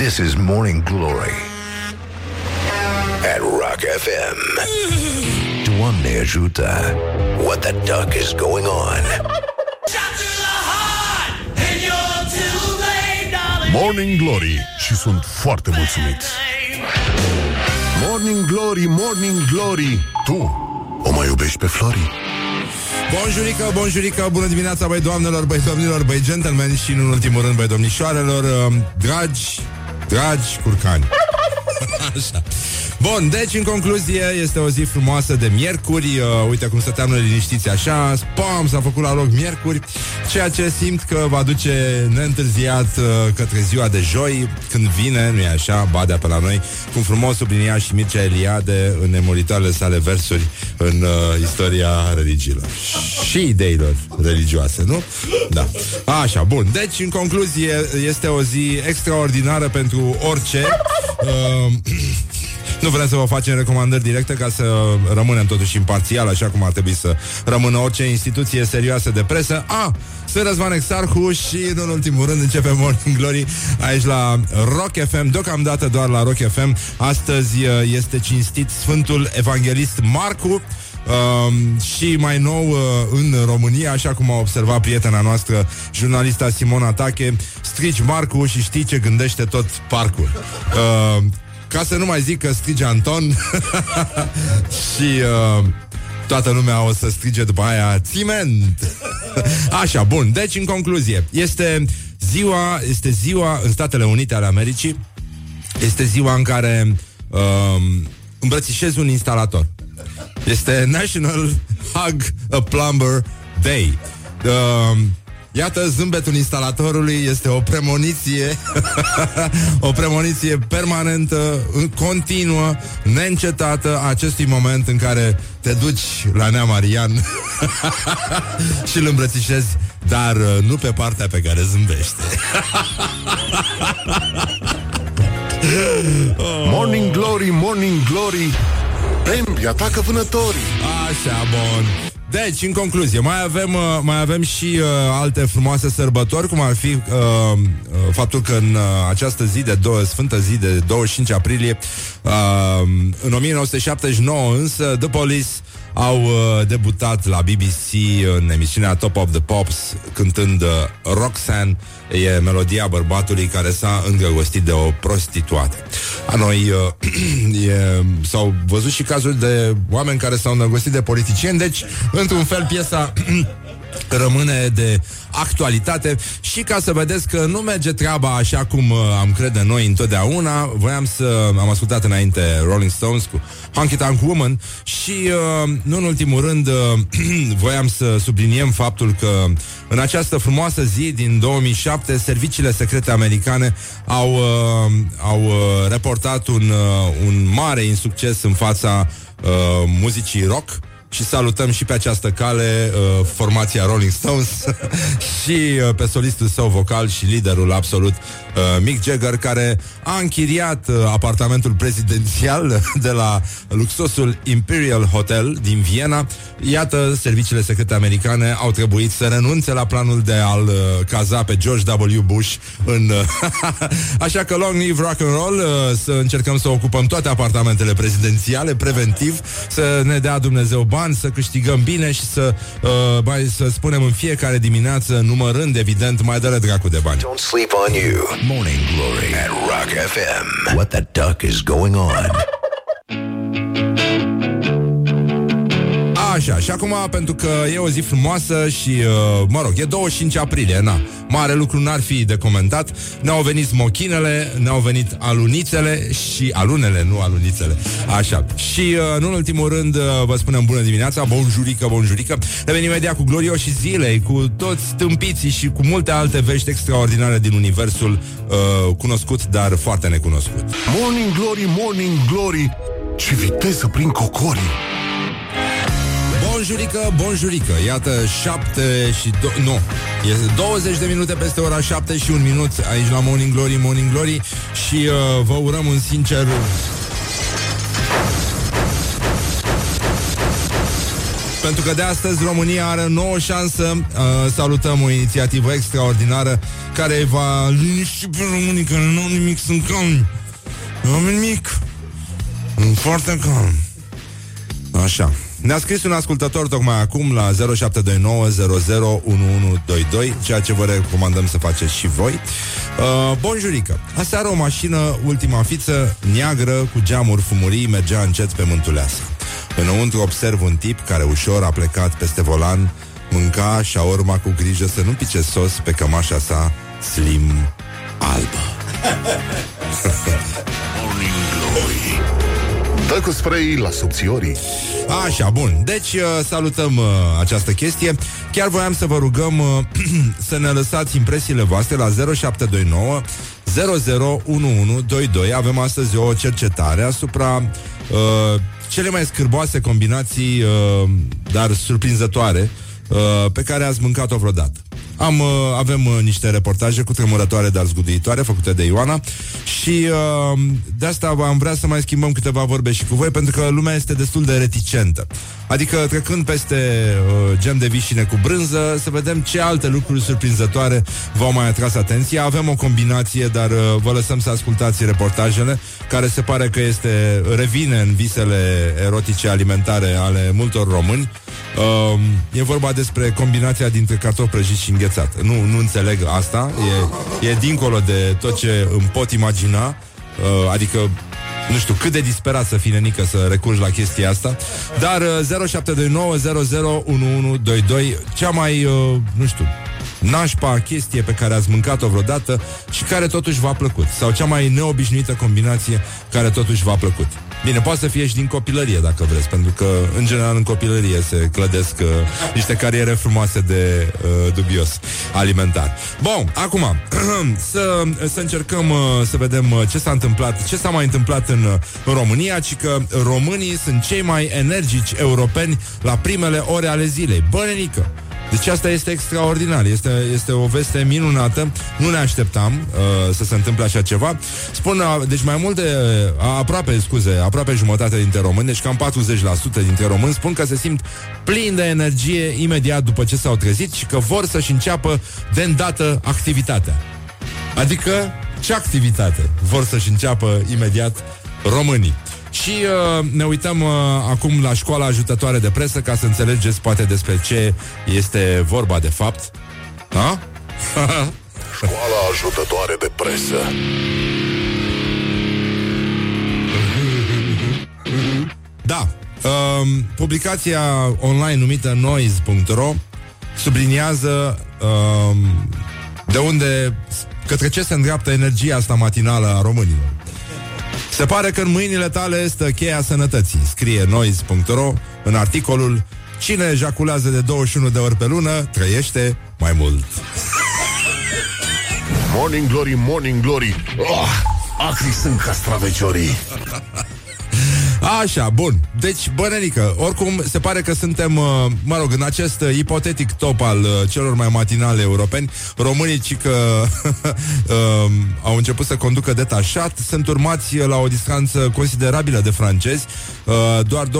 This is Morning Glory at Rock FM. Doamne ajută! What the duck is going on? Morning Glory și sunt foarte mulțumit. Morning Glory, Morning Glory, tu o mai iubești pe Flori? Bonjurică, bonjurică, bună dimineața, băi doamnelor, băi domnilor, băi gentlemen și, în ultimul rând, băi domnișoarelor, uh, dragi, dragi curcani. Așa. Bun, deci, în concluzie, este o zi frumoasă de miercuri. Uh, uite cum stăteam noi liniștiți așa. Spam, s-a făcut la loc miercuri. Ceea ce simt că va duce neîntârziat uh, către ziua de joi, când vine, nu-i așa, badea pe la noi, cum frumos sublinia și Mircea Eliade în nemuritoarele sale versuri în uh, istoria religiilor și ideilor religioase, nu? Da. Așa, bun. Deci, în concluzie, este o zi extraordinară pentru orice. Uh, nu vrem să vă facem recomandări directe ca să rămânem totuși imparțial, așa cum ar trebui să rămână orice instituție serioasă de presă. A, sunt Răzvan Exarhu și, în ultimul rând, începem Morning Glory aici la Rock FM, deocamdată doar la Rock FM. Astăzi uh, este cinstit Sfântul Evanghelist Marcu, Uh, și mai nou uh, în România, așa cum a observat prietena noastră, jurnalista Simona Tache, strici Marcu și știi ce gândește tot parcul. Uh, ca să nu mai zic că strige Anton. Și uh, toată lumea o să strige după aia Țiment Așa, bun, deci în concluzie Este ziua, este ziua în Statele Unite ale Americii. Este ziua în care uh, îmbrățișezi un instalator. Este National Hug a Plumber Day. Uh, Iată, zâmbetul instalatorului este o premoniție O premoniție permanentă, continuă, neîncetată A acestui moment în care te duci la Nea Marian Și îl îmbrățișezi Dar uh, nu pe partea pe care zâmbește. Morning Glory, Morning Glory, Bambi atacă vânătorii. Așa, bun deci, în concluzie, mai avem, uh, mai avem și uh, alte frumoase sărbători, cum ar fi uh, uh, faptul că în uh, această zi de două, sfântă zi de 25 aprilie, uh, în 1979 însă, The Police au uh, debutat la BBC în emisiunea Top of the Pops cântând uh, Roxanne, e melodia bărbatului care s-a îndrăgostit de o prostituată. A noi uh, e, s-au văzut și cazuri de oameni care s-au îndrăgostit de politicieni, deci, într-un fel, piesa rămâne de actualitate. Și ca să vedeți că nu merge treaba așa cum uh, am crede noi întotdeauna, voiam să am ascultat înainte Rolling Stones cu Honky Tonk Woman și uh, nu în ultimul rând uh, voiam să subliniem faptul că în această frumoasă zi din 2007 serviciile secrete americane au, uh, au uh, reportat un, uh, un mare insucces în fața uh, muzicii rock și salutăm și pe această cale uh, formația Rolling Stones și uh, pe solistul său vocal și liderul absolut uh, Mick Jagger, care a închiriat uh, apartamentul prezidențial de la luxosul Imperial Hotel din Viena. Iată, serviciile secrete americane au trebuit să renunțe la planul de a-l uh, caza pe George W. Bush în... Uh, așa că long live rock and roll, uh, să încercăm să ocupăm toate apartamentele prezidențiale preventiv, să ne dea Dumnezeu bani, să câștigăm bine și să, uh, mai, să spunem în fiecare dimineață, numărând, evident, mai dă dracu de bani. Don't sleep on you. Morning Glory at Rock FM. What the duck is going on? Așa, și acum, pentru că e o zi frumoasă și, uh, mă rog, e 25 aprilie, na, mare lucru n-ar fi de comentat, ne-au venit smochinele, ne-au venit alunițele și alunele, nu alunițele, așa. Și, uh, nu în ultimul rând, uh, vă spunem bună dimineața, bonjurică, bonjurică, revenim imediat cu glorioși zilei, cu toți tâmpiții și cu multe alte vești extraordinare din universul uh, cunoscut, dar foarte necunoscut. Morning Glory, Morning Glory, ce viteză prin cocorii. Bonjurică, bonjurică. Iată, 7 și... Do- nu, e 20 de minute peste ora 7 și un minut Aici la Morning Glory, Morning Glory Și uh, vă urăm un sincer Pentru că de astăzi România are o nouă șansă uh, Salutăm o inițiativă extraordinară Care va liniști pe românii Care nu au nimic, sunt calmi. Nu au nimic Foarte calm Așa ne-a scris un ascultător tocmai acum la 0729001122, ceea ce vă recomandăm să faceți și voi. Uh, bonjurică! Aseară o mașină, ultima fiță, neagră, cu geamuri fumurii, mergea încet pe mântuleasă. Înăuntru observ un tip care ușor a plecat peste volan, mânca și urma cu grijă să nu pice sos pe cămașa sa slim albă. Dă cu spray la subțiorii. Așa, bun. Deci uh, salutăm uh, această chestie. Chiar voiam să vă rugăm uh, să ne lăsați impresiile voastre la 0729 001122. Avem astăzi o cercetare asupra uh, cele mai scârboase combinații, uh, dar surprinzătoare, uh, pe care ați mâncat-o vreodată. Am, uh, avem uh, niște reportaje cu tremurătoare, dar zguduitoare, făcute de Ioana și uh, de asta am vrea să mai schimbăm câteva vorbe și cu voi, pentru că lumea este destul de reticentă. Adică trecând peste uh, gem de vișine cu brânză, să vedem ce alte lucruri surprinzătoare v-au mai atras atenția. Avem o combinație, dar uh, vă lăsăm să ascultați reportajele, care se pare că este revine în visele erotice alimentare ale multor români. Uh, e vorba despre combinația dintre cartofi prăjiți și înghețat. Nu, nu înțeleg asta. E, e dincolo de tot ce îmi pot imagina. Uh, adică nu știu cât de disperat să fii nenică să recurgi la chestia asta, dar uh, 0729001122 cea mai, uh, nu știu, nașpa chestie pe care ați mâncat-o vreodată și care totuși v-a plăcut sau cea mai neobișnuită combinație care totuși v-a plăcut. Bine, poate să fie și din copilărie, dacă vreți, pentru că, în general, în copilărie se clădesc uh, niște cariere frumoase de uh, dubios alimentar. Bun, acum, să, să încercăm uh, să vedem uh, ce s-a întâmplat, ce s-a mai întâmplat în, uh, în România, ci că românii sunt cei mai energici europeni la primele ore ale zilei. Bănenică! Deci asta este extraordinar, este, este o veste minunată, nu ne așteptam uh, să se întâmple așa ceva. Spun, uh, deci mai multe, uh, aproape, scuze, aproape jumătate dintre români, deci cam 40% dintre români spun că se simt plini de energie imediat după ce s-au trezit și că vor să-și înceapă de îndată activitatea. Adică, ce activitate vor să-și înceapă imediat românii? Și uh, ne uităm uh, acum la școala ajutătoare de presă ca să înțelegeți poate despre ce este vorba de fapt. Da? școala ajutătoare de presă. Da. Uh, publicația online numită noise.ro subliniază uh, de unde către ce se îndreaptă energia asta matinală a românilor. Se pare că în mâinile tale stă cheia sănătății, scrie noise.ro în articolul Cine ejaculează de 21 de ori pe lună trăiește mai mult. Morning Glory, Morning Glory. Oh, Acri sunt castraveciorii Așa, bun. Deci, bănenică, oricum se pare că suntem, uh, mă rog, în acest uh, ipotetic top al uh, celor mai matinale europeni, românii ci că uh, au început să conducă detașat, sunt urmați la o distanță considerabilă de francezi. Uh, doar 29%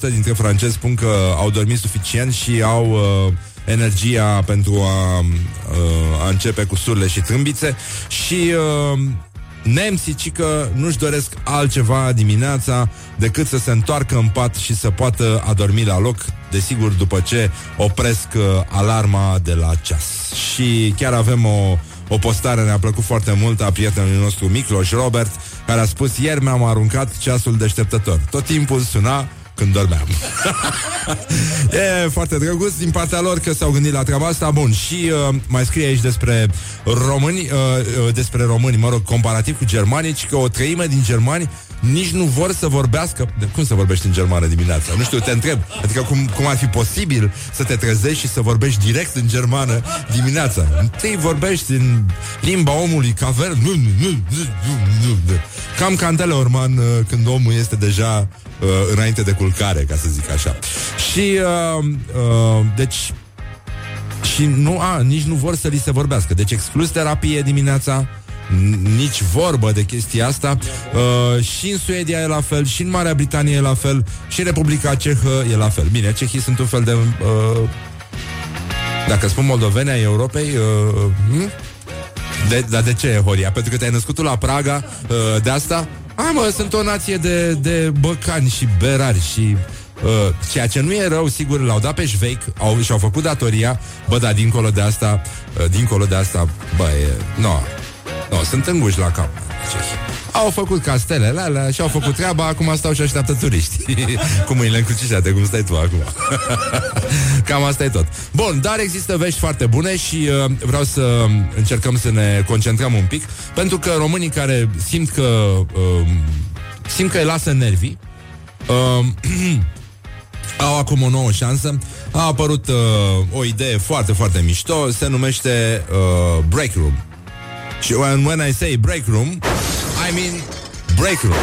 dintre francezi spun că au dormit suficient și au uh, energia pentru a, uh, a începe cu surle și trâmbițe și uh, Nemții ci că nu-și doresc altceva dimineața decât să se întoarcă în pat și să poată adormi la loc, desigur după ce opresc uh, alarma de la ceas. Și chiar avem o, o postare, ne-a plăcut foarte mult, a prietenului nostru Micloș Robert, care a spus, ieri mi-am aruncat ceasul deșteptător. Tot timpul suna când dormeam. e foarte drăguț din partea lor că s-au gândit la treaba asta. Bun, și uh, mai scrie aici despre români, uh, uh, despre români, mă rog, comparativ cu germanii, că o treime din germani nici nu vor să vorbească de Cum să vorbești în germană dimineața? Nu știu, te întreb Adică cum, cum ar fi posibil să te trezești și să vorbești direct în germană dimineața Întâi vorbești în limba omului cavern nu, nu, nu, nu, nu, nu. Cam cantele orman uh, când omul este deja uh, înainte de culcare, ca să zic așa Și, uh, uh, deci și nu, a, nici nu vor să li se vorbească Deci exclus terapie dimineața nici vorbă de chestia asta. Uh, și în Suedia e la fel, și în Marea Britanie e la fel, și în Republica Cehă e la fel. Bine, cehii sunt un fel de... Uh, dacă spun Moldovenia Europei, uh, hm? de, dar de ce, Horia? Pentru că te-ai născut tu la Praga uh, de asta? A, mă, sunt o nație de, de băcani și berari și... Uh, ceea ce nu e rău, sigur, l-au dat pe șveic, au, și-au făcut datoria, bă, dar dincolo de asta, uh, dincolo de asta, bă, e, no, no, sunt înguși la cap. Au făcut castelele alea și au făcut treaba, acum stau și așteaptă turiști. cu mâinile încrucișate, cum stai tu acum. Cam asta e tot. Bun, dar există vești foarte bune și uh, vreau să încercăm să ne concentrăm un pic, pentru că românii care simt că uh, simt că îi lasă nervii, uh, au acum o nouă șansă. A apărut uh, o idee foarte, foarte mișto, se numește uh, Break Room. Și when, when I say break room, I mean break room.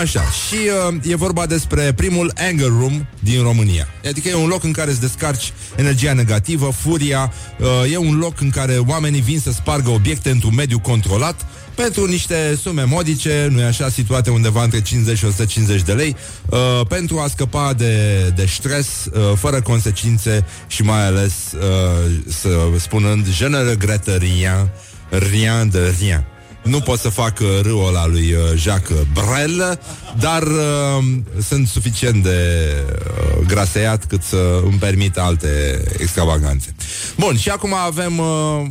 Așa, și uh, e vorba despre primul anger room din România. Adică e un loc în care îți descarci energia negativă, furia, uh, e un loc în care oamenii vin să spargă obiecte într-un mediu controlat pentru niște sume modice, nu e așa, situate undeva între 50 și 150 de lei, uh, pentru a scăpa de, de stres, uh, fără consecințe și mai ales, uh, să spunând, je ne regrette rien, rien de rien. Nu pot să fac uh, râul ăla lui uh, Jacques Brel, dar uh, sunt suficient de uh, graseiat cât să îmi permit alte extravaganțe. Bun, și acum avem uh,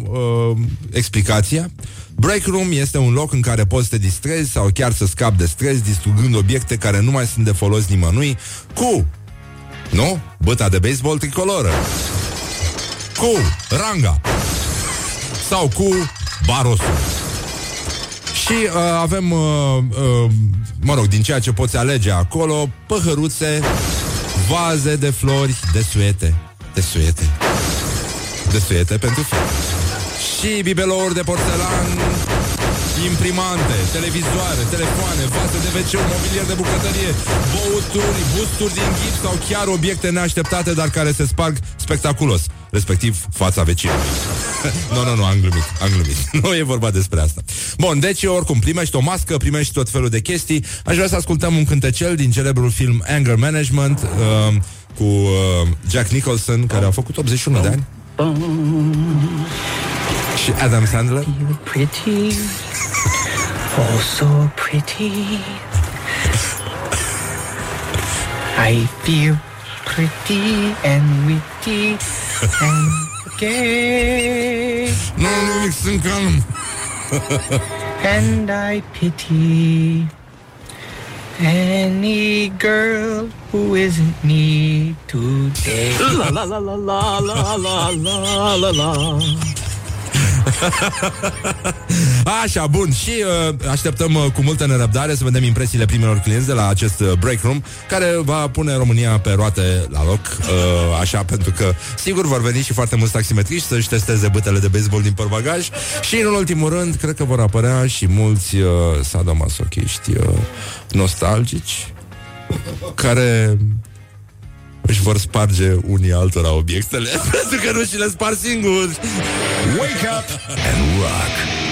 uh, explicația. Break room este un loc în care poți să te distrezi sau chiar să scapi de stres distrugând obiecte care nu mai sunt de folos nimănui cu, nu? Băta de baseball tricoloră. Cu ranga. Sau cu barosul. Și uh, avem, uh, uh, mă rog, din ceea ce poți alege acolo, păhăruțe, vaze de flori, de suete. De suete. De suete pentru fete. Și bibelouri de porțelan, imprimante, televizoare, telefoane, vase de wc mobilier de bucătărie, băuturi, busturi din ghip sau chiar obiecte neașteptate, dar care se sparg spectaculos, respectiv fața vecinului. nu, nu, nu, am glumit, am glumit. nu e vorba despre asta. Bun, deci oricum, primești o mască, primești tot felul de chestii. Aș vrea să ascultăm un cântecel din celebrul film Anger Management uh, cu uh, Jack Nicholson, care a făcut 81 de ani. Și Adam Sandler. pretty, oh so pretty. I feel pretty and witty and gay, Nu, nimic, sunt calm. and I pity any girl who isn't me today. La la la la la la la la la la. Așa, bun, și uh, așteptăm uh, cu multă nerăbdare să vedem impresiile primelor clienți de la acest uh, break room, care va pune România pe roate la loc, uh, așa, pentru că, sigur, vor veni și foarte mulți taximetriști să-și testeze bătele de baseball din părbagaj și, în ultimul rând, cred că vor apărea și mulți uh, sadomasochiști uh, nostalgici care își vor sparge unii altora obiectele pentru că nu și le spar singuri. Wake up and rock.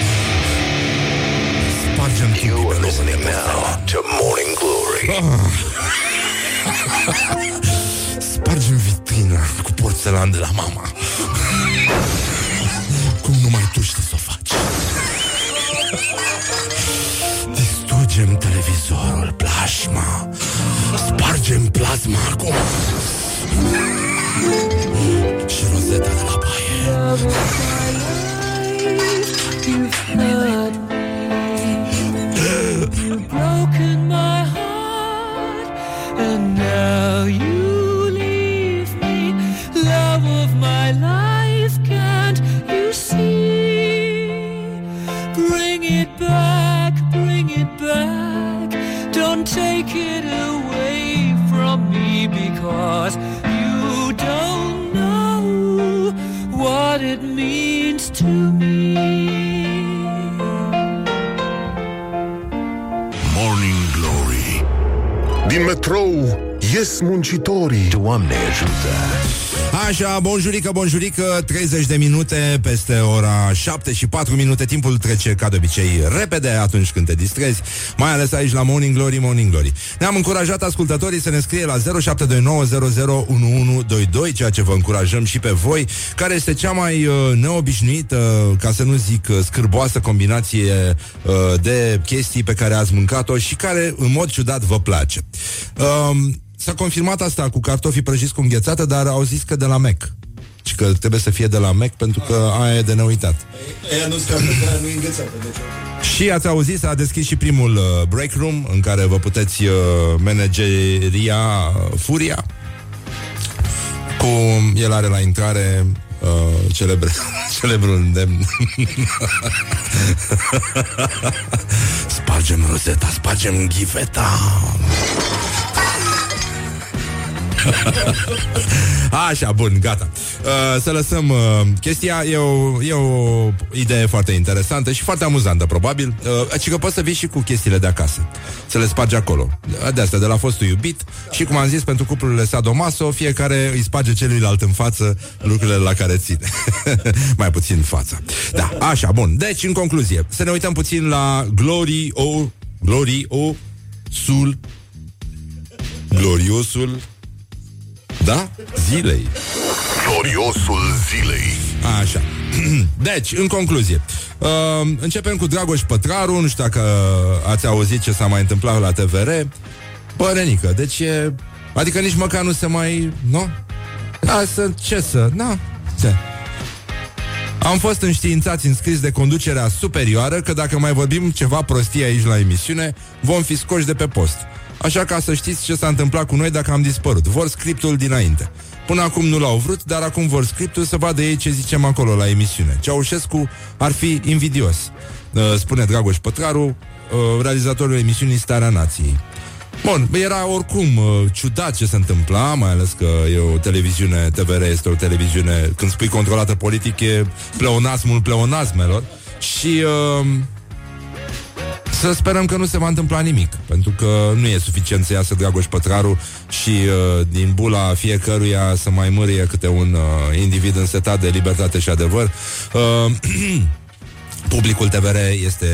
Spargem You are listening now to Morning Glory. Spargem vitrina cu porțelan de la mama. Cum numai tu știi să o faci? Distrugem televizorul, plasma Spargem plasma acum. Și rozeta de la baie. Broken now you leave me, love of my life. Can't you see? Bring it back, bring it back. Don't take it away from me because you don't know what it means to me. Morning Glory Din metrou ies muncitorii. Doamne ajută! Așa, bonjurică, bonjurică 30 de minute peste ora 7 și 4 minute. Timpul trece ca de obicei repede atunci când te distrezi Mai ales aici la Morning Glory, Morning Glory. Ne-am încurajat ascultătorii să ne scrie la 0729001122 Ceea ce vă încurajăm și pe voi Care este cea mai uh, neobișnuită, ca să nu zic uh, scârboasă combinație uh, de chestii pe care ați mâncat-o Și care în mod ciudat vă place. Uh, S-a confirmat asta cu cartofii prăjiți cu înghețată, dar au zis că de la Mac. Și că trebuie să fie de la Mac pentru că aia e de neuitat. Aia nu scapă, nu înghețată. Deci... Și ați auzit, s-a deschis și primul uh, break room în care vă puteți uh, manageria uh, Furia. Cu el are la intrare uh, celebre, celebrul îndemn. spargem rozeta, spargem ghiveta. Așa, bun, gata. Uh, să lăsăm uh, chestia. E o, e o idee foarte interesantă și foarte amuzantă, probabil. Uh, ci că poți să vii și cu chestiile de acasă. Să le spargi acolo. De asta, de la fostul iubit. Și cum am zis, pentru cuplurile sadomaso, fiecare îi sparge celuilalt în față lucrurile la care ține. Mai puțin fața. Da, așa, bun. Deci, în concluzie, să ne uităm puțin la Glory O... Glory O... Sul... Gloriosul da? Zilei. Gloriosul zilei. Așa. Deci, în concluzie, uh, începem cu Dragoș Pătraru, nu știu dacă ați auzit ce s-a mai întâmplat la TVR. Părenică, deci e... Adică nici măcar nu se mai... Nu? Da, să... Ce să... Na, ce? Am fost înștiințați în scris de conducerea superioară că dacă mai vorbim ceva prostie aici la emisiune, vom fi scoși de pe post. Așa ca să știți ce s-a întâmplat cu noi dacă am dispărut. Vor scriptul dinainte. Până acum nu l-au vrut, dar acum vor scriptul să vadă ei ce zicem acolo la emisiune. Ceaușescu ar fi invidios, uh, spune Dragoș Pătraru, uh, realizatorul emisiunii Starea Nației. Bun, era oricum uh, ciudat ce se întâmpla, mai ales că e o televiziune, TVR este o televiziune, când spui controlată politic, e pleonasmul pleonasmelor. Și uh, să sperăm că nu se va întâmpla nimic, pentru că nu e suficient să iasă Dragoș Pătraru și uh, din bula fiecăruia să mai mârie câte un uh, individ însetat de libertate și adevăr. Uh, Publicul TVR este,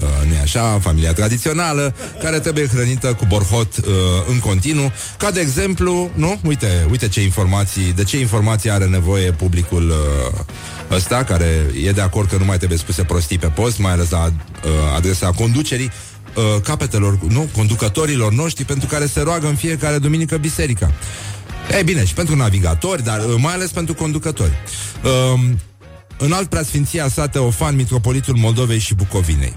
uh, nu așa, familia tradițională, care trebuie hrănită cu borhot uh, în continuu. Ca de exemplu, nu? Uite, uite ce informații, de ce informații are nevoie publicul uh, ăsta, care e de acord că nu mai trebuie spuse prostii pe post, mai ales la uh, adresa conducerii, uh, capetelor, nu, conducătorilor noștri, pentru care se roagă în fiecare duminică biserica. E bine, și pentru navigatori, dar uh, mai ales pentru conducători. Uh, în alt preasfinția sa Teofan, mitropolitul Moldovei și Bucovinei.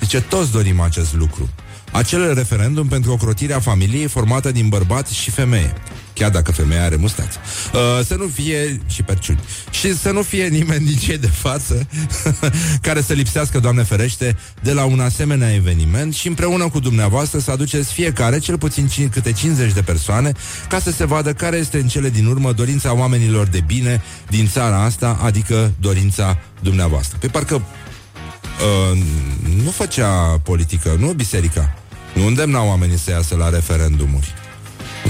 Zice, toți dorim acest lucru. Acel referendum pentru ocrotirea familiei formată din bărbați și femeie chiar dacă femeia are mustață. Uh, să nu fie și perciuni. Și să nu fie nimeni din cei de față care să lipsească, Doamne ferește, de la un asemenea eveniment și împreună cu dumneavoastră să aduceți fiecare, cel puțin c- câte 50 de persoane, ca să se vadă care este în cele din urmă dorința oamenilor de bine din țara asta, adică dorința dumneavoastră. Pe parcă uh, nu făcea politică, nu biserica. Nu îndemna oamenii să iasă la referendumuri.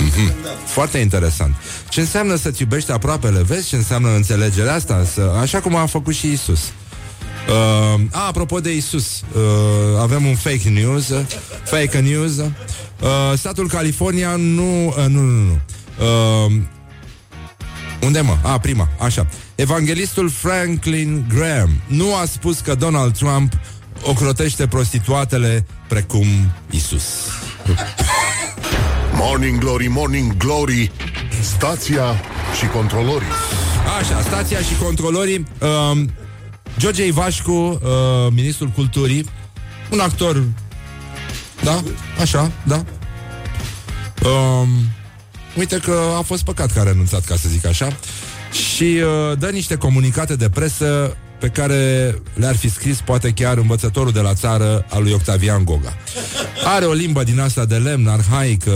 Mm-hmm. Foarte interesant. Ce înseamnă să-ți iubești aproapele? Vezi ce înseamnă înțelegerea asta? Să, așa cum a făcut și Isus. Uh, a, apropo de Isus, uh, avem un fake news, uh, fake news. Uh, statul California nu, uh, nu, nu, nu. Uh, unde mă? A, prima, așa. Evanghelistul Franklin Graham nu a spus că Donald Trump ocrotește prostituatele precum Isus. Morning Glory, Morning Glory Stația și controlorii. Așa, stația și controlorii. Uh, George Ivașcu, uh, ministrul culturii. Un actor Da, așa, da? Uh, Uite că a fost păcat că a renunțat, ca să zic așa. Și uh, dă niște comunicate de presă pe care le-ar fi scris poate chiar învățătorul de la țară al lui Octavian Goga. Are o limbă din asta de lemn arhaică,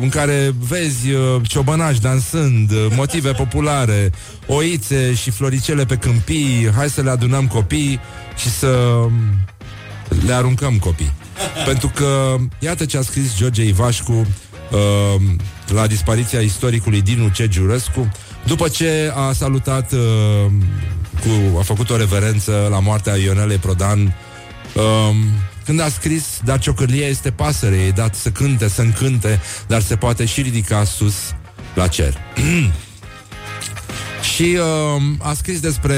în care vezi uh, ciobănași dansând, uh, motive populare, oițe și floricele pe câmpii, hai să le adunăm copii și să um, le aruncăm copii. Pentru că, iată ce a scris George Ivașcu uh, la dispariția istoricului Dinu C. Giurescu, După ce a salutat, uh, cu, a făcut o reverență la moartea Ionelei Prodan, um, când a scris, dar ciocârlia este pasăre, e dat să cânte, să încânte, dar se poate și ridica sus la cer. și uh, a scris despre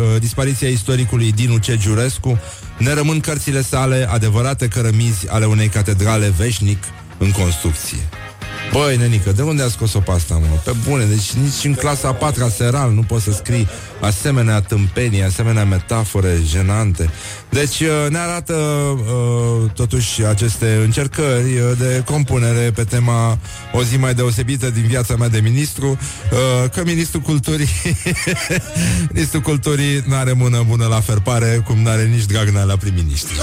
uh, dispariția istoricului Dinu C. Giurescu, ne rămân cărțile sale adevărate cărămizi ale unei catedrale veșnic în construcție. Băi, nenică, de unde a scos-o pe asta, mă? Pe bune, deci nici în clasa a patra seral nu poți să scrii asemenea tâmpenii, asemenea metafore jenante. Deci uh, ne arată uh, totuși aceste încercări uh, de compunere pe tema o zi mai deosebită din viața mea de ministru, uh, că ministrul culturii ministrul culturii n-are mână bună la ferpare, cum n-are nici Dragnea la prim-ministru.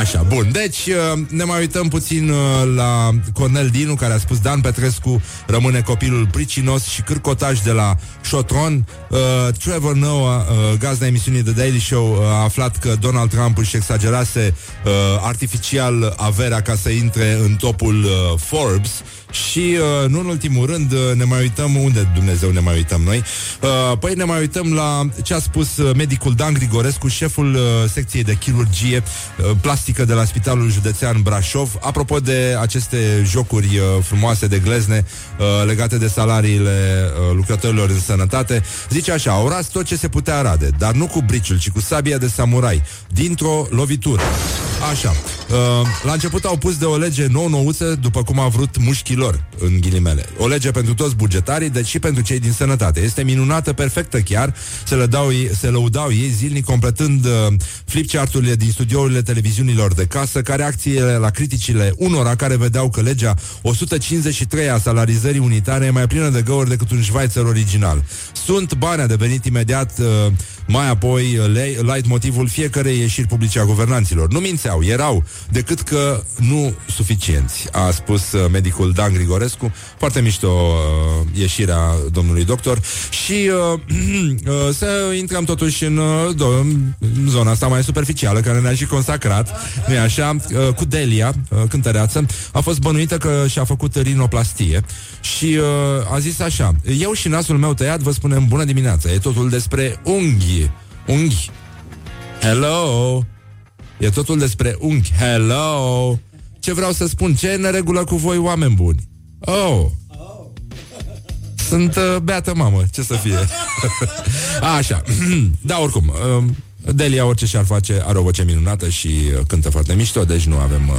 Așa, bun. Deci uh, ne mai uităm puțin uh, la Cornel Dinu, care a spus Dan Petrescu rămâne copilul pricinos și cârcotaș de la Șotron. Uh, Trevor Noah, uh, gazda emisiunii The Daily Show, uh, a aflat că Donald Trump își exagerase uh, artificial averea ca să intre în topul uh, Forbes și, uh, nu în ultimul rând, uh, ne mai uităm unde Dumnezeu ne mai uităm noi. Uh, păi ne mai uităm la ce a spus uh, medicul Dan Grigorescu, șeful uh, secției de chirurgie uh, plastică de la Spitalul Județean Brașov, apropo de aceste jocuri uh, frumoase de glezne uh, legate de salariile uh, lucrătorilor în sănătate. Zice așa, au ras tot ce se putea arade, dar nu cu briciul, ci cu sabia de samurai, dintr-o lovitură. Așa. Uh, la început au pus de o lege nou-nouță, după cum a vrut mușchii lor, în ghilimele. O lege pentru toți bugetarii, deci și pentru cei din sănătate. Este minunată, perfectă chiar, se, lădau, ei- se lăudau ei zilnic, completând uh, flipchart-urile din studiourile televiziunilor de casă, ca reacțiile la criticile unora care vedeau că legea 153 a salarizării unitare e mai plină de găuri decât un Schweizer original. Sunt bani, a devenit imediat uh, mai apoi uh, le- light motivul fiecarei ieșiri publice a guvernanților. Nu mințeau, erau, decât că nu suficienți, a spus uh, medicul Dan Grigorescu. Foarte mișto uh, ieșirea domnului doctor. Și uh, uh, să intrăm totuși în uh, do- în zona asta mai superficială, care ne-a și consacrat, nu așa, uh, cu Delia, uh, cântăreață, a fost bănuită că și-a făcut rinoplastie și uh, a zis așa, eu și nasul meu tăiat vă spunem bună dimineața, e totul despre unghi, unghi. Hello! E totul despre unghi. Hello! Ce vreau să spun? Ce e în regulă cu voi, oameni buni? Oh! Sunt uh, beată mamă, ce să fie Așa Da, oricum uh, Delia, orice și-ar face, are o voce minunată Și uh, cântă foarte mișto Deci nu avem uh,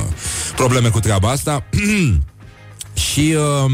probleme cu treaba asta Și uh,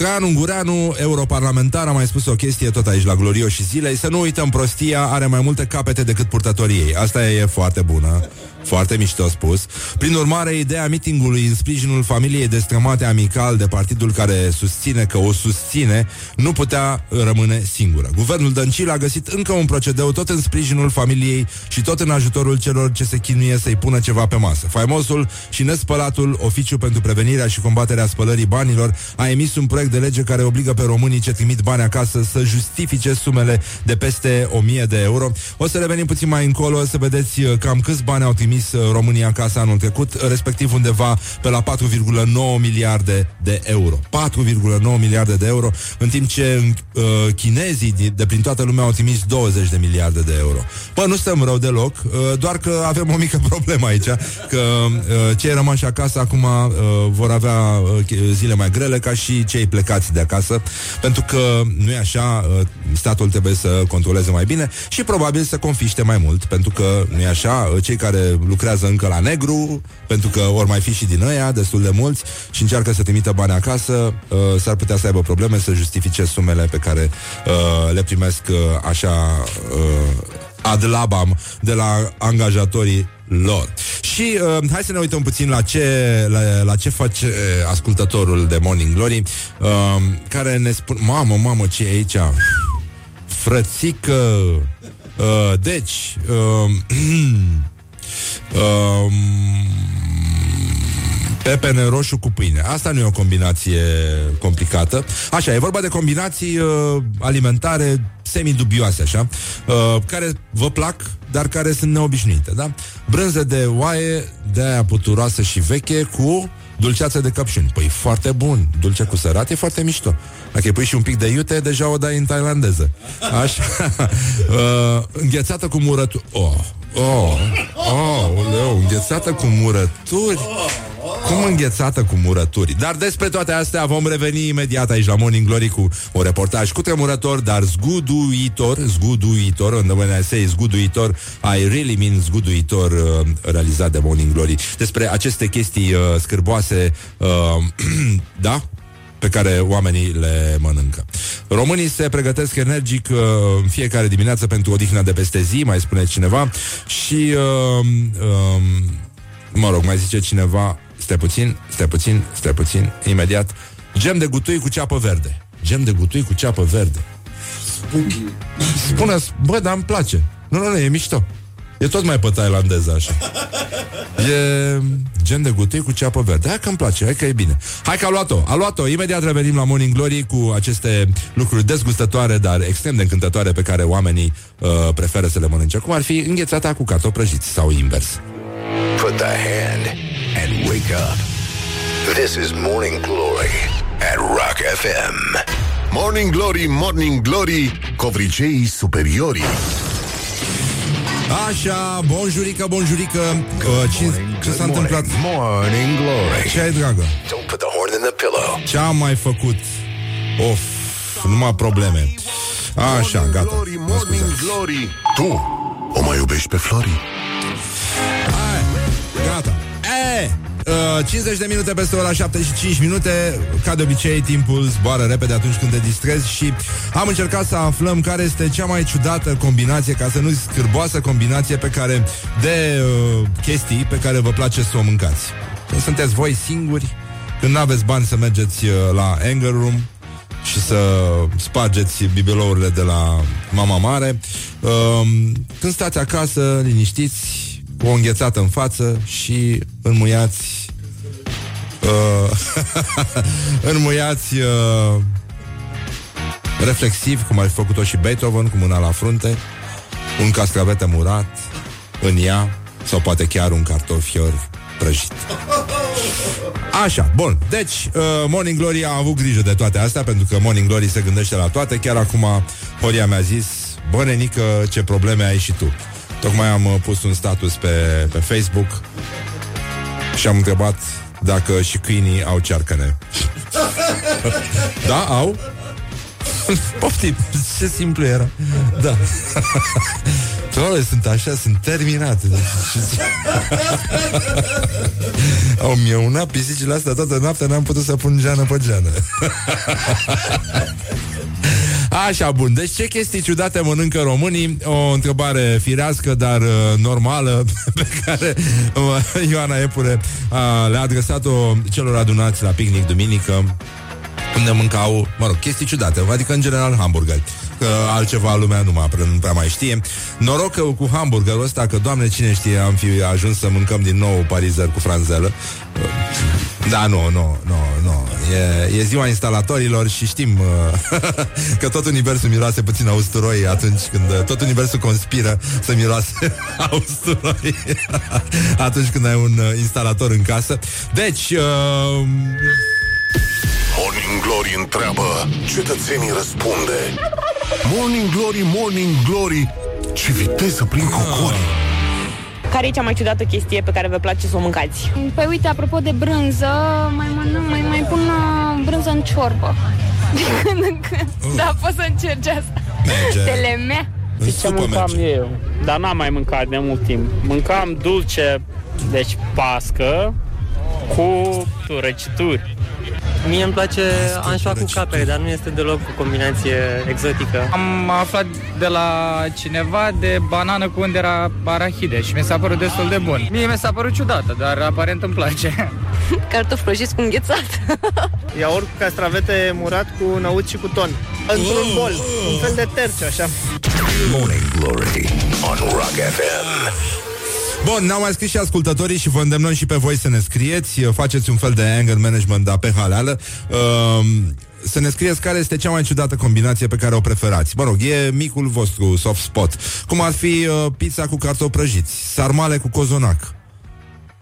Traian Ungureanu, europarlamentar, a mai spus o chestie tot aici la glorioși zilei. Să nu uităm, prostia are mai multe capete decât purtătorii ei. Asta e foarte bună. Foarte mișto spus. Prin urmare, ideea mitingului în sprijinul familiei destrămate amical de partidul care susține că o susține, nu putea rămâne singură. Guvernul Dăncil a găsit încă un procedeu tot în sprijinul familiei și tot în ajutorul celor ce se chinuie să-i pună ceva pe masă. Faimosul și nespălatul Oficiu pentru Prevenirea și Combaterea Spălării Banilor a emis un proiect de lege care obligă pe românii ce trimit bani acasă să justifice sumele de peste 1000 de euro. O să revenim puțin mai încolo să vedeți uh, cam câți bani au trimis uh, România acasă anul trecut, uh, respectiv undeva pe la 4,9 miliarde de euro. 4,9 miliarde de euro, în timp ce uh, chinezii de, de prin toată lumea au trimis 20 de miliarde de euro. Bă, nu stăm rău deloc, uh, doar că avem o mică problemă aici, că uh, cei rămași acasă acum uh, vor avea uh, zile mai grele ca și cei plecați de acasă, pentru că nu e așa, uh, statul trebuie să controleze mai bine și probabil să confiște mai mult, pentru că nu e așa, uh, cei care lucrează încă la negru, pentru că ori mai fi și din ăia, destul de mulți, și încearcă să trimită bani acasă, uh, s-ar putea să aibă probleme să justifice sumele pe care uh, le primesc uh, așa uh, ad labam de la angajatorii lor. Și uh, hai să ne uităm puțin la ce, la, la ce face uh, ascultătorul de Morning Glory, uh, care ne spune, mamă, mamă, ce e aici? Frățică! Uh, deci, uh, uh, Pepene roșu cu pâine. Asta nu e o combinație complicată. Așa, e vorba de combinații uh, alimentare semi-dubioase, așa, uh, care vă plac, dar care sunt neobișnuite, da? Brânză de oaie, de aia puturoasă și veche, cu Dulceață de căpșuni. Păi foarte bun. Dulce cu sărat e foarte mișto. Dacă îi pui și un pic de iute, deja o dai în tailandeză. Așa. uh, înghețată cu murături. Oh, oh, oh, oleu, înghețată cu murături. Cum înghețată cu murături. Dar despre toate astea vom reveni imediat aici la Morning Glory cu un reportaj cu tremurător, dar zguduitor, zguduitor, în when I say zguduitor, I really mean zguduitor, uh, realizat de Morning Glory. Despre aceste chestii uh, scârboase, uh, da? Pe care oamenii le mănâncă. Românii se pregătesc energic uh, în fiecare dimineață pentru odihna de peste zi, mai spune cineva, și uh, uh, mă rog, mai zice cineva, stai puțin, stai puțin, stai puțin, imediat, gem de gutui cu ceapă verde. Gem de gutui cu ceapă verde. Spune, bă, dar îmi place. Nu, nu, nu, e mișto. E tot mai pe tailandeză așa. E gen de gutui cu ceapă verde. Hai că îmi place, hai că e bine. Hai că a luat-o, a luat-o. Imediat revenim la Morning Glory cu aceste lucruri dezgustătoare, dar extrem de încântătoare pe care oamenii uh, preferă să le mănânce. Cum ar fi înghețata cu cartofi prăjiți sau invers. Put the hand and wake up. This is Morning Glory at Rock FM. Morning Glory, Morning Glory, covriceii superiorii. Așa, bonjurică, bonjurică. Uh, ce, ce s-a întâmplat? Morning Glory. Ce ai, dragă? Don't put the horn in the pillow. Ce am mai făcut? Of, numai probleme. Așa, morning gata. Glory, Mă Morning scuzați. Glory. Tu o mai iubești pe Flori? Hai, gata. E, uh, 50 de minute peste ora 7 și 5 minute Ca de obicei, timpul zboară repede atunci când te distrezi Și am încercat să aflăm care este cea mai ciudată combinație Ca să nu scârboasă combinație pe care De uh, chestii pe care vă place să o mâncați Când sunteți voi singuri Când nu aveți bani să mergeți uh, la Anger Room și să spargeți bibelourile de la mama mare. Um, când stați acasă, liniștiți, cu o înghețată în față și înmuiați uh, înmuiați uh, reflexiv, cum ar fi făcut-o și Beethoven, cu mâna la frunte, un cascavete murat în ea, sau poate chiar un cartofior prăjit. Așa, bun. Deci, uh, Morning Glory a avut grijă de toate astea, pentru că Morning Glory se gândește la toate. Chiar acum, Horia mi-a zis, bă, nenică, ce probleme ai și tu. Tocmai am uh, pus un status pe, pe Facebook și am întrebat dacă și câinii au cearcăne. da, au? Poftim, ce simplu era. Da. Doamne, sunt așa, sunt terminat. Au mieunat pisicile astea toată noaptea, n-am putut să pun geană pe geană. Așa, bun. Deci ce chestii ciudate mănâncă românii? O întrebare firească, dar uh, normală, pe care uh, Ioana Epure uh, le-a adresat-o celor adunați la picnic duminică unde mâncau, mă rog, chestii ciudate, adică în general hamburgeri. Că altceva lumea nu, mai, nu prea mai știe. Noroc că cu hamburgerul ăsta, că doamne cine știe, am fi ajuns să mâncăm din nou parizer cu franzelă. Da, nu, nu, nu, nu. E, e ziua instalatorilor și știm uh, că tot universul miroase puțin a usturoi atunci când uh, tot universul conspiră să miroase a usturoi atunci când ai un uh, instalator în casă. Deci, uh, Morning Glory întreabă, cetățenii răspunde. Morning Glory, Morning Glory, ce viteză prin cocori. Care e cea mai ciudată chestie pe care vă place să o mâncați? Păi uite, apropo de brânză, mai mănânc, mai, mai pun uh, brânză în ciorbă. De când în când. Da, poți să încerci asta. merge. Telemea. În Ce supă mâncam merge. eu? Dar n-am mai mâncat de mult timp. Mâncam dulce, deci pască, cu răcituri. Mie îmi place anșoa cu capre, dar nu este deloc o combinație exotică. Am aflat de la cineva de banană cu undera arahide și mi s-a părut destul de bun. Mie mi s-a părut ciudată, dar aparent îmi place. Cartofi prăjiți cu înghețat. Iaurt cu castravete murat cu năut și cu ton. Într-un bol, un fel de terciu, așa. Morning Glory on Rock FM. Bun, ne-au mai scris și ascultătorii și vă îndemnăm și pe voi să ne scrieți, faceți un fel de anger management, dar pe haleală. Um, să ne scrieți care este cea mai ciudată combinație pe care o preferați. Mă rog, e micul vostru soft spot. Cum ar fi uh, pizza cu cartofi prăjiți, sarmale cu cozonac,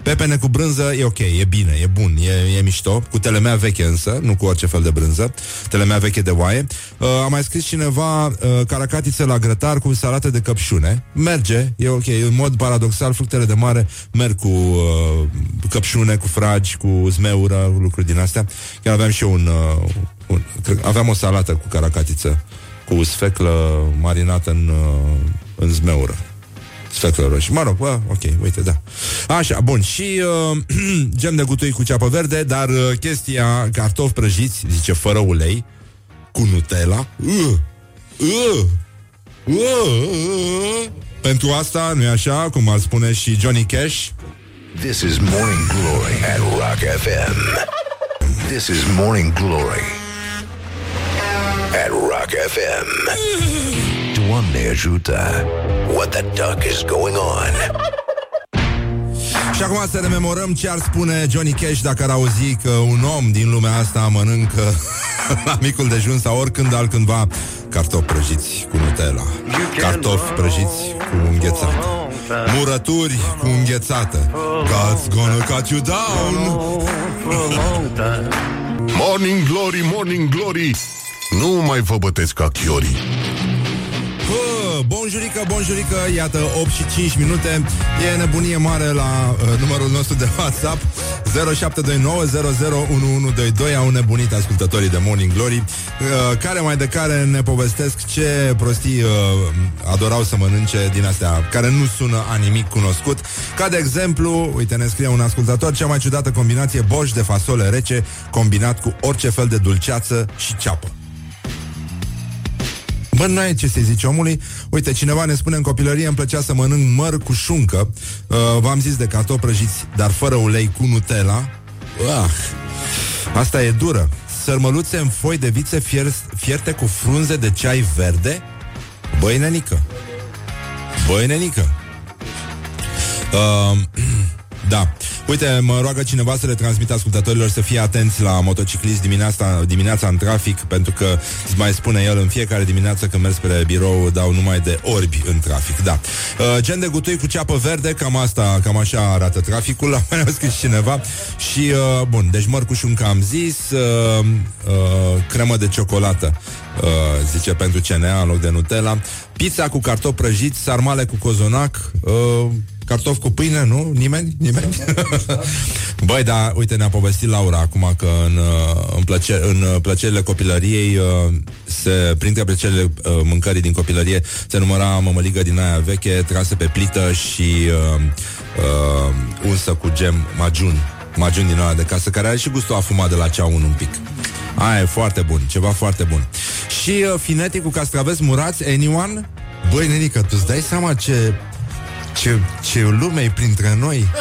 Pepene cu brânză e ok, e bine, e bun, e, e mișto. Cu telemea veche însă, nu cu orice fel de brânză. Telemea veche de oaie. Uh, a mai scris cineva uh, caracatițe la grătar cu salată de căpșune. Merge, e ok. În mod paradoxal, fructele de mare merg cu uh, căpșune, cu fragi, cu zmeură, lucruri din astea. Chiar aveam și eu un... Uh, un cred, aveam o salată cu caracatiță cu sfeclă marinată în, uh, în zmeură. Sfeclă roșie. Mă rog, bă, ok, uite, da. Așa, bun. Și uh, gem de gutui cu ceapă verde, dar uh, chestia cartofi prăjiți, zice, fără ulei, cu Nutella. Uh, uh, uh, uh. Pentru asta, nu-i așa, cum ar spune și Johnny Cash? This is Morning Glory at Rock FM. This is Morning Glory at Rock FM. Doamne ajută! What the duck is going on? Și acum să rememorăm ce ar spune Johnny Cash dacă ar auzi că un om din lumea asta mănâncă la micul dejun sau oricând altcândva cartofi prăjiți cu Nutella, cartofi prăjiți cu înghețată, murături cu înghețată. God's gonna cut you down. Morning Glory, Morning Glory Nu mai vă bătesc ca chiorii Bă, bonjurică, bonjurică, iată 8 și 5 minute. E nebunie mare la uh, numărul nostru de WhatsApp. 0729001122 Au nebunit ascultătorii de Morning Glory. Uh, Care mai de care ne povestesc Ce prostii uh, adorau să mănânce din astea Care nu sună a nimic cunoscut. Ca de exemplu, uite ne scrie un ascultător Cea mai ciudată combinație boș de fasole rece Combinat cu orice fel de dulceață și ceapă Bă, nu ai ce să zici omului. Uite, cineva ne spune în copilărie Îmi plăcea să mănânc măr cu șuncă. Uh, V-am zis de cartofi prăjiți Dar fără ulei cu Nutella. Uh, Asta e dură. Sărmăluțe în foi de vițe fier- fierte Cu frunze de ceai verde? Băi, nenică. Băi, nenică. Uh, Da Uite, mă roagă cineva să le transmit ascultătorilor să fie atenți la motociclist dimineața, dimineața în trafic, pentru că îți mai spune el în fiecare dimineață când merg spre birou, dau numai de orbi în trafic. Da. Uh, gen de gutui cu ceapă verde, cam asta, cam așa arată traficul, la mai a scris cineva. Și, uh, bun, deci măr cu șuncă am zis, uh, uh, cremă de ciocolată. Uh, zice pentru CNA în loc de Nutella Pizza cu cartofi prăjiți, sarmale cu cozonac uh, Cartofi cu pâine, nu? Nimeni? Nimeni? Băi, da, uite, ne-a povestit Laura acum că în, uh, în, plăce- în uh, plăcerile copilăriei uh, se, printre plăcerile uh, mâncării din copilărie se număra mămăligă din aia veche, trase pe plită și uh, uh, unsă cu gem majun Majun din ăla de casă, care are și gustul afumat de la cea un pic. Aia e foarte bun, ceva foarte bun. Și uh, finetii cu castraveți murați, anyone? Băi, nenică, tu-ți dai seama ce ce, ce lume e printre noi?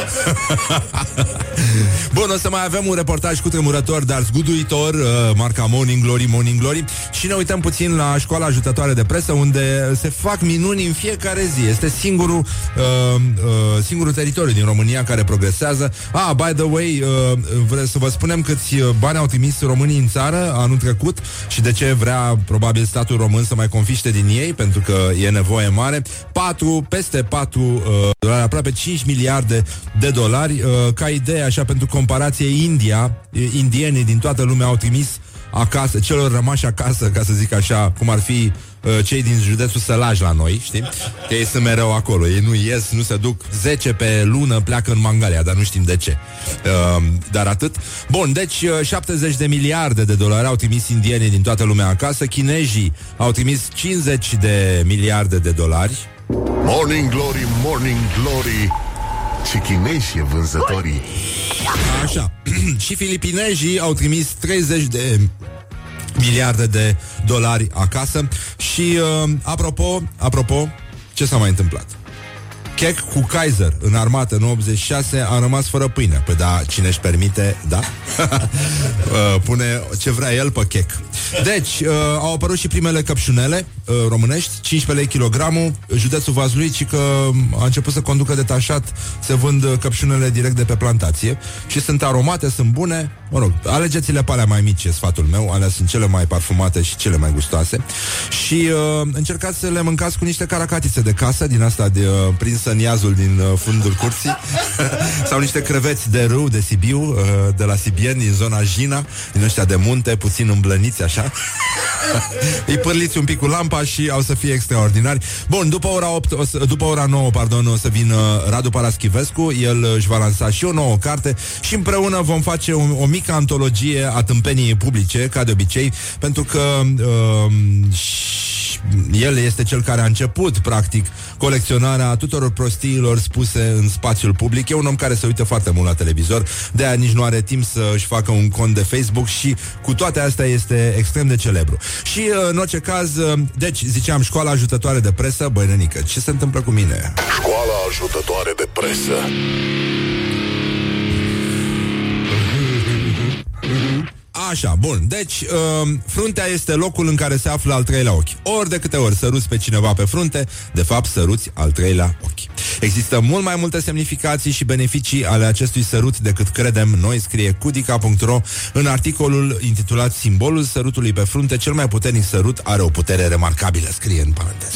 Bun, o să mai avem un reportaj cu tremurător Dar zguduitor, uh, marca Morning Glory, Morning Glory. Și ne uităm puțin la școala ajutătoare de presă Unde se fac minuni în fiecare zi. Este singurul uh, uh, Singurul teritoriu din România care progresează. Ah, by the way uh, Vreau să vă spunem câți bani au trimis românii în țară Anul trecut Și de ce vrea probabil statul român să mai confiște din ei Pentru că e nevoie mare. 4, peste 4 uh, dolari, aproape 5 miliarde de dolari. Uh, ca idee, așa, pentru comparație, India, uh, indienii din toată lumea au trimis acasă, celor rămași acasă, ca să zic așa, cum ar fi uh, cei din județul Sălaj la noi, știi? Că ei sunt mereu acolo, ei nu ies, nu se duc 10 pe lună, pleacă în Mangalia, dar nu știm de ce. Uh, dar atât. Bun, deci uh, 70 de miliarde de dolari au trimis indienii din toată lumea acasă, chinezii au trimis 50 de miliarde de dolari, Morning Glory, Morning Glory Ce chinezi e vânzătorii Așa. și filipinezii au trimis 30 de miliarde de dolari acasă și uh, apropo, apropo, ce s-a mai întâmplat? Keck cu Kaiser în armată în 86 a rămas fără pâine. Păi da, cine își permite, da? Uh, Pune ce vrea el pe Keck. Deci, uh, au apărut și primele căpșunele uh, românești, 15 lei kilogramul, județul Vaslui, ci că a început să conducă detașat, se vând uh, căpșunele direct de pe plantație și sunt aromate, sunt bune. Mă rog, alegeți-le pe alea mai mici, e sfatul meu, alea sunt cele mai parfumate și cele mai gustoase. Și uh, încercați să le mâncați cu niște caracatițe de casă, din asta de uh, prinsă în iazul din uh, fundul curții, sau niște creveți de râu, de Sibiu, uh, de la Sibieni, din zona Jina, din ăștia de munte, puțin îmblăniți așa. Îi pârliți un pic cu lampa și au să fie extraordinari. Bun, după ora, 8, o să, după ora 9, pardon, o să vină Radu Paraschivescu, el își va lansa și o nouă carte și împreună vom face o, o mică antologie a tâmpeniei publice, ca de obicei, pentru că uh, el este cel care a început, practic, colecționarea tuturor prostiilor spuse în spațiul public. E un om care se uită foarte mult la televizor, de aia nici nu are timp să își facă un cont de Facebook și cu toate astea este extrem de celebru. Și uh, în orice caz, uh, deci, ziceam, școala ajutătoare de presă, băi, nenică, ce se întâmplă cu mine? Școala ajutătoare de presă. Așa, bun. Deci, uh, fruntea este locul în care se află al treilea ochi. Ori de câte ori săruți pe cineva pe frunte, de fapt săruți al treilea ochi. Există mult mai multe semnificații și beneficii ale acestui sărut decât credem noi, scrie cudica.ro în articolul intitulat Simbolul sărutului pe frunte, cel mai puternic sărut are o putere remarcabilă, scrie în paranteză.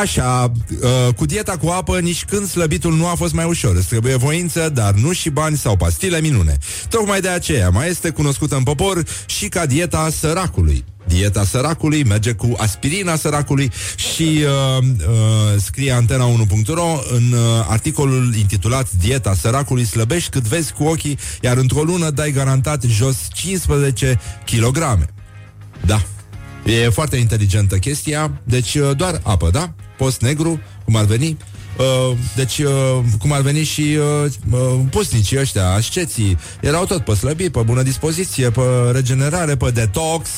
Așa, uh, cu dieta cu apă, nici când slăbitul nu a fost mai ușor. Îți trebuie voință, dar nu și bani sau pastile minune. Tocmai de aceea mai este cunoscută în popor și ca dieta săracului. Dieta săracului merge cu aspirina săracului și uh, uh, scrie antena 1.ro în uh, articolul intitulat Dieta săracului slăbești cât vezi cu ochii, iar într-o lună dai garantat jos 15 kg. Da. E foarte inteligentă chestia, deci uh, doar apă, da? Post negru, cum ar veni, Uh, deci, uh, cum ar veni și uh, uh, pusnicii ăștia, asceții, erau tot pe slăbi, pe bună dispoziție, pe regenerare, pe detox,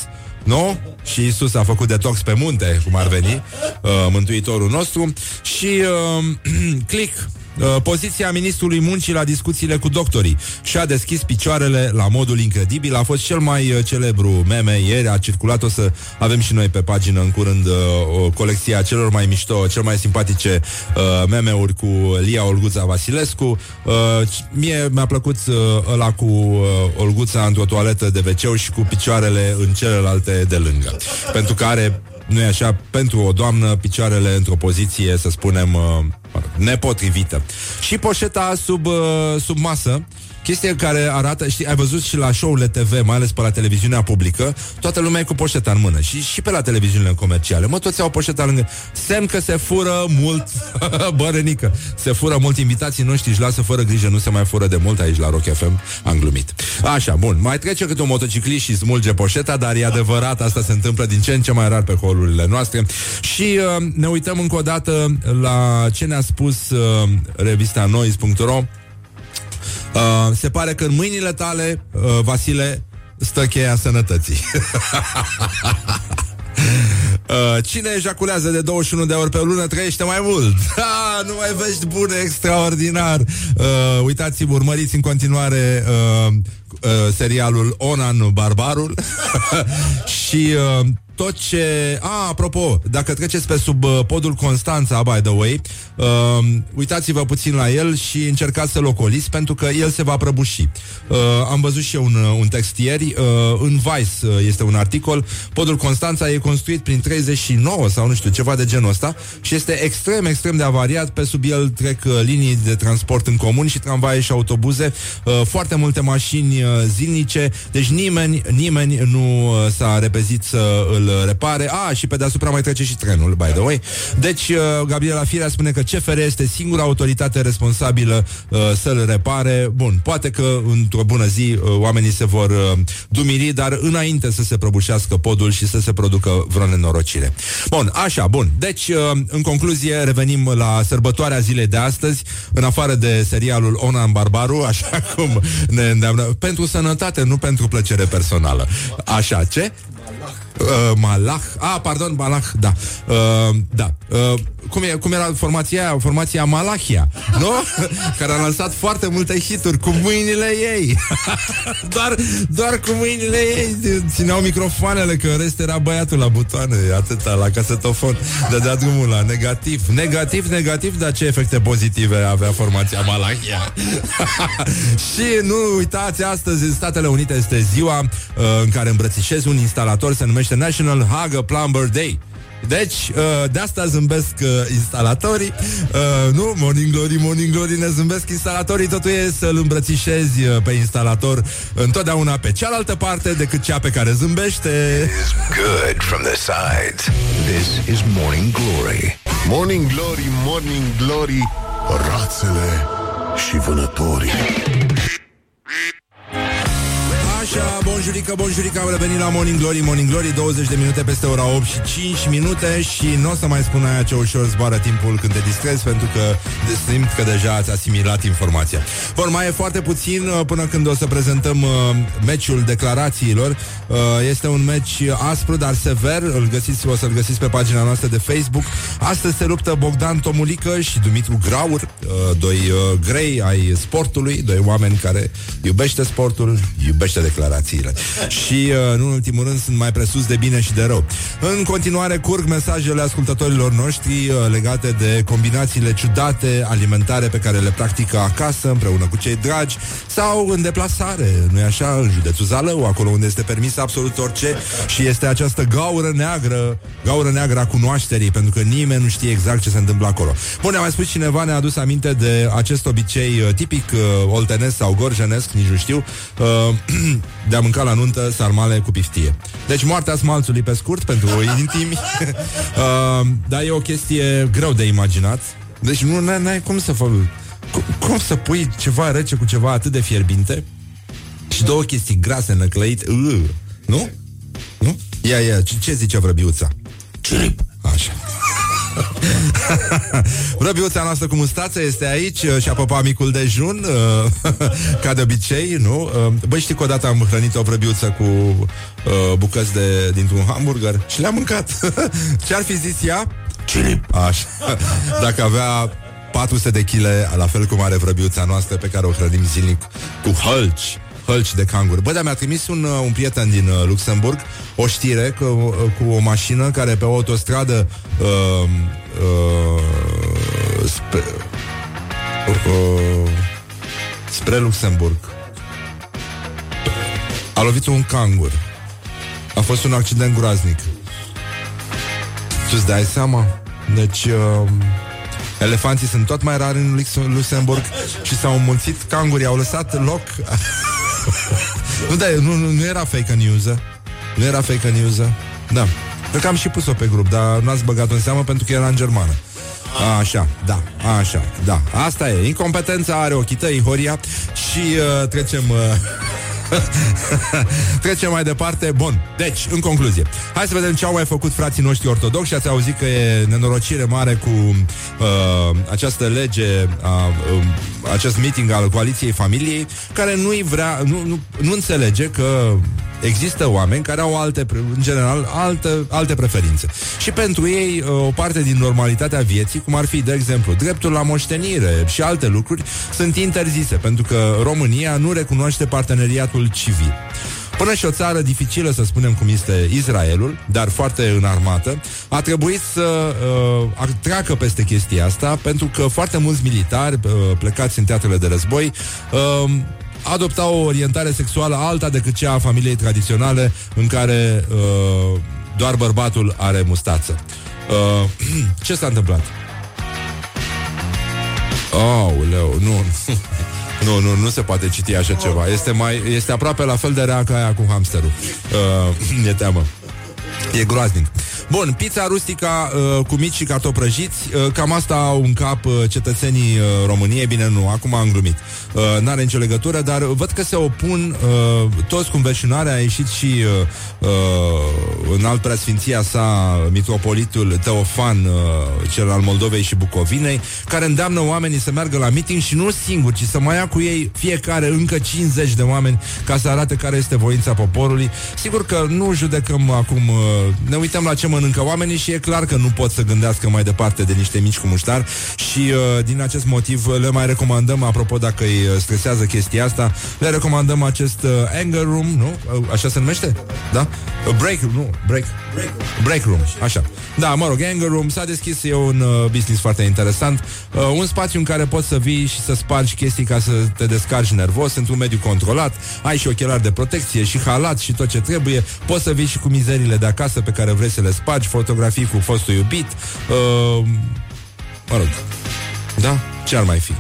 nu? Și Isus a făcut detox pe munte, cum ar veni, uh, Mântuitorul nostru. Și uh, click, uh, poziția ministrului muncii la discuțiile cu doctorii și-a deschis picioarele la modul incredibil. A fost cel mai uh, celebru meme ieri, a circulat, o să avem și noi pe pagină în curând uh, o colecție a celor mai mișto, cel mai simpatice uh, meme-uri cu Lia Olguța Vasilescu. Uh, mie mi-a plăcut uh, ăla cu uh, Olguța într-o toaletă de wc și cu picioarele în celelalte de lângă. Pentru că are nu e așa, pentru o doamnă, picioarele într-o poziție, să spunem, uh, nepotrivită. Și poșeta sub, uh, sub masă, chestie care arată, știi, ai văzut și la show-urile TV, mai ales pe la televiziunea publică, toată lumea e cu poșeta în mână și, și pe la televiziunile comerciale. Mă, toți au poșeta lângă. Semn că se fură mult, bărănică, se fură mult invitații noștri, își lasă fără grijă, nu se mai fură de mult aici la Rock FM, am glumit. Așa, bun, mai trece câte un motociclist și smulge poșeta, dar e adevărat, asta se întâmplă din ce în ce mai rar pe holurile noastre. Și uh, ne uităm încă o dată la ce ne-a spus uh, revista Noise.ro Uh, se pare că în mâinile tale, uh, Vasile, stă cheia sănătății. Uh, cine ejaculează de 21 de ori pe lună trăiește mai mult. Ha, nu mai vești bune, extraordinar. Uh, uitați-vă, urmăriți în continuare uh, uh, serialul Onan Barbarul și uh, tot ce... A, apropo, dacă treceți pe sub uh, podul Constanța, by the way, uh, uitați-vă puțin la el și încercați să-l ocoliți, pentru că el se va prăbuși. Uh, am văzut și eu un, uh, un text ieri, uh, în Vice uh, este un articol, podul Constanța e construit prin 39 sau nu știu, ceva de genul ăsta și este extrem, extrem de avariat, pe sub el trec uh, linii de transport în comun și tramvaie și autobuze, uh, foarte multe mașini uh, zilnice, deci nimeni, nimeni nu uh, s-a repezit să îl repare. A, și pe deasupra mai trece și trenul, by the way. Deci, uh, Gabriela Firea spune că CFR este singura autoritate responsabilă uh, să-l repare. Bun, poate că într-o bună zi uh, oamenii se vor uh, dumiri, dar înainte să se prăbușească podul și să se producă vreo nenorocire. Bun, așa, bun. Deci, uh, în concluzie, revenim la sărbătoarea zilei de astăzi, în afară de serialul Onan Barbaru, așa cum ne îndeamnă, pentru sănătate, nu pentru plăcere personală. Așa, ce? Uh, Malah, ah, pardon, Malah, da, uh, da. Uh, cum, e, cum era formația aia? Formația Malahia, nu? Care a lansat foarte multe hituri cu mâinile ei. doar, doar cu mâinile ei țineau microfoanele, că în rest era băiatul la butoane, atâta, la casetofon. Dădea drumul la negativ. Negativ, negativ, dar ce efecte pozitive avea formația Malahia. Și nu uitați, astăzi în Statele Unite este ziua uh, în care îmbrățișezi un instalator, se numește National Haga Plumber Day. Deci, uh, de asta zâmbesc uh, instalatorii uh, Nu, Morning Glory, Morning Glory Ne zâmbesc instalatorii Totul e să-l îmbrățișezi uh, pe instalator Întotdeauna pe cealaltă parte Decât cea pe care zâmbește Good from the sides. This is Morning Glory. Morning Glory, Morning Glory Rațele și vânătorii Așa, bonjurică, bonjurică Am revenit la Morning Glory, Morning Glory 20 de minute peste ora 8 și 5 minute Și nu o să mai spun aia ce ușor zboară timpul când te distrezi Pentru că simt că deja ați asimilat informația. Bun, mai e foarte puțin uh, până când o să prezentăm uh, meciul declarațiilor. Uh, Este un meci aspru, dar sever. Îl găsiți, o să-l găsiți pe pagina noastră de Facebook. Astăzi se luptă Bogdan Tomulică și Dumitru Graur uh, Doi uh, grei ai sportului Doi oameni care iubește sportul Iubește declarațiile. Și, uh, nu în ultimul rând, sunt mai presus de bine și de rău. În continuare curg mesajele ascultătorilor noștri uh, Legate de combinațiile ciudate alimentare Pe care le practică acasă Împreună cu cei dragi Sau în deplasare, nu-i așa? În județul Zalău, acolo unde este permis absolut orice. Și este această gaură neagră Gaură neagră a cunoașterii Pentru că nimeni nu știe exact ce se întâmplă acolo. Bun, ne-a mai spus cineva, ne-a adus aminte de acest obicei uh, tipic uh, oltenesc sau gorjenesc, nici nu știu uh, de a mânca la nuntă sarmale cu piftie. Deci moartea smalțului pe scurt pentru intimi, uh, dar e o chestie greu de imaginat. Deci nu n-ai, n-ai cum să fac... Cum, cum să pui ceva rece cu ceva atât de fierbinte și două chestii grase năclăite, uh, nu? Nu? Ia, ia, ce, ce zice vrăbiuța? Cirip. Așa. Vrăbiuța noastră cu mustață este aici uh, și-a păpat micul dejun, uh, ca de obicei, nu? Uh, Băi, știi că odată am hrănit o vrăbiuță cu uh, bucăți de, dintr-un hamburger și le-am mâncat. Ce-ar fi zis ea? Cirip. Așa. Dacă avea 400 de chile, la fel cum are vrăbiuța noastră pe care o hrănim zilnic cu hălci hălci de cangur. Bă, dar mi-a trimis un, uh, un prieten din uh, Luxemburg o știre că, uh, cu o mașină care pe o autostradă uh, uh, spre, uh, spre Luxemburg a lovit un cangur. A fost un accident groaznic. Tu-ți dai seama? Deci... Uh, Elefanții sunt tot mai rari în Lux- Luxemburg și s-au înmulțit cangurii, au lăsat loc nu, da, nu, nu, nu era fake news Nu era fake news Da, cred că am și pus-o pe grup Dar nu ați băgat în seamă pentru că era în germană. A, Așa, da, așa, da. Asta e, incompetența are ochii tăi, Horia. Și uh, trecem uh, Trecem mai departe. Bun, deci, în concluzie, hai să vedem ce au mai făcut frații noștri ortodoxi. Ați auzit că e nenorocire mare cu uh, această lege, uh, uh, acest meeting al coaliției familiei, care nu-i vrea, nu, nu, nu înțelege că Există oameni care au alte, în general, alte, alte preferințe. Și pentru ei, uh, o parte din normalitatea vieții, cum ar fi, de exemplu, dreptul la moștenire și alte lucruri, sunt interzise, pentru că România nu recunoaște parteneriatul civil. Până și o țară dificilă, să spunem cum este Israelul, dar foarte înarmată, a trebuit să uh, treacă peste chestia asta, pentru că foarte mulți militari uh, plecați în teatrele de război uh, adopta o orientare sexuală alta decât cea a familiei tradiționale în care uh, doar bărbatul are mustață. Uh, ce s-a întâmplat? Oh, leu, nu. Nu, nu, nu se poate citi așa ceva. Este mai este aproape la fel de rea ca aia cu hamsterul. Uh, e teamă. E groaznic. Bun, pizza rustica uh, cu mici și cartofi prăjiți, uh, cam asta au în cap uh, cetățenii uh, României, bine nu, acum am glumit. Uh, n-are nicio legătură, dar văd că se opun uh, toți cu înverșunare, a ieșit și uh, uh, în alt preasfinția sa mitropolitul Teofan, uh, cel al Moldovei și Bucovinei, care îndeamnă oamenii să meargă la meeting și nu singuri, ci să mai ia cu ei fiecare încă 50 de oameni ca să arate care este voința poporului. Sigur că nu judecăm acum, uh, ne uităm la ce mănâncă oamenii și e clar că nu pot să gândească mai departe de niște mici cu muștar și uh, din acest motiv le mai recomandăm, apropo dacă îi uh, stresează chestia asta, le recomandăm acest uh, anger room, nu? Uh, așa se numește? Da? Uh, break, nu, break. Break room, așa. Da, mă rog, anger room s-a deschis, e un uh, business foarte interesant, uh, un spațiu în care poți să vii și să spargi chestii ca să te descarci nervos, într-un mediu controlat, ai și ochelari de protecție și halat și tot ce trebuie, poți să vii și cu mizerile de acasă pe care vrei să le spargi, fotografii cu fostul iubit, uh, mă rog, da? Ce ar mai fi? Uh,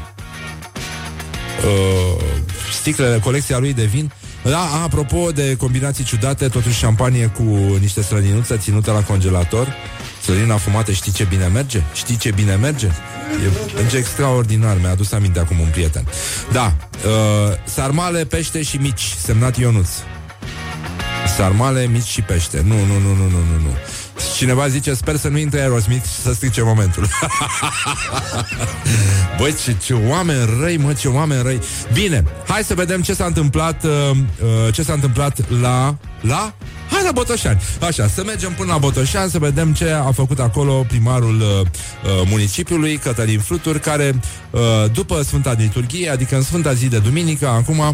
sticlele, colecția lui de vin. Da, apropo de combinații ciudate, totuși șampanie cu niște slăninuță ținută la congelator. Slănina fumată, știi ce bine merge? Știi ce bine merge? E, merge extraordinar, mi-a adus aminte acum un prieten. Da, uh, sarmale, pește și mici, semnat Ionuț. Sarmale, mici și pește. Nu, nu, nu, nu, nu, nu, nu. Cineva zice, sper să nu intre Aerosmith și să strice momentul. Băi, ce, ce oameni răi, mă, ce oameni răi. Bine, hai să vedem ce s-a întâmplat, uh, uh, ce s-a întâmplat la... La? Hai la Botoșani. Așa, să mergem până la Botoșani să vedem ce a făcut acolo primarul uh, uh, municipiului, Cătălin Flutur, care uh, după Sfânta Liturghie, adică în Sfânta zi de duminică, acum uh,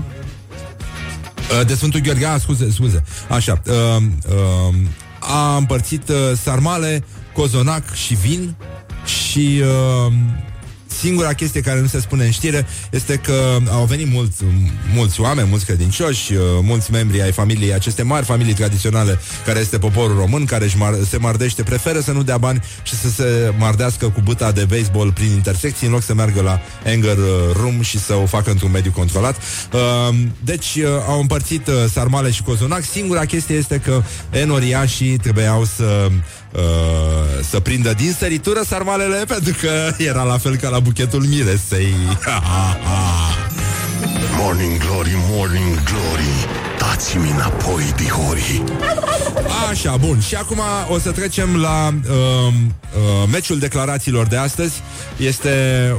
de Sfântul Gheorghe, ah, scuze, scuze. Așa, uh, uh, a împărțit uh, sarmale, cozonac și vin și uh, singura chestie care nu se spune în știre este că au venit mulți, mulți oameni, mulți credincioși, uh, mulți membri ai familiei, aceste mari familii tradiționale care este poporul român, care își mar- se mardește, preferă să nu dea bani și să se mardească cu buta de baseball prin intersecții în loc să meargă la anger uh, room și să o facă într-un mediu controlat. Uh, deci uh, au împărțit uh, sarmale și cozonac. Singura chestie este că enoriașii trebuiau să uh, să prindă din săritură sarmalele pentru că era la fel ca la buchetul miresei. Morning Glory, Morning Glory Dați-mi înapoi, dihori Așa, bun. Și acum o să trecem la uh, uh, meciul declarațiilor de astăzi. Este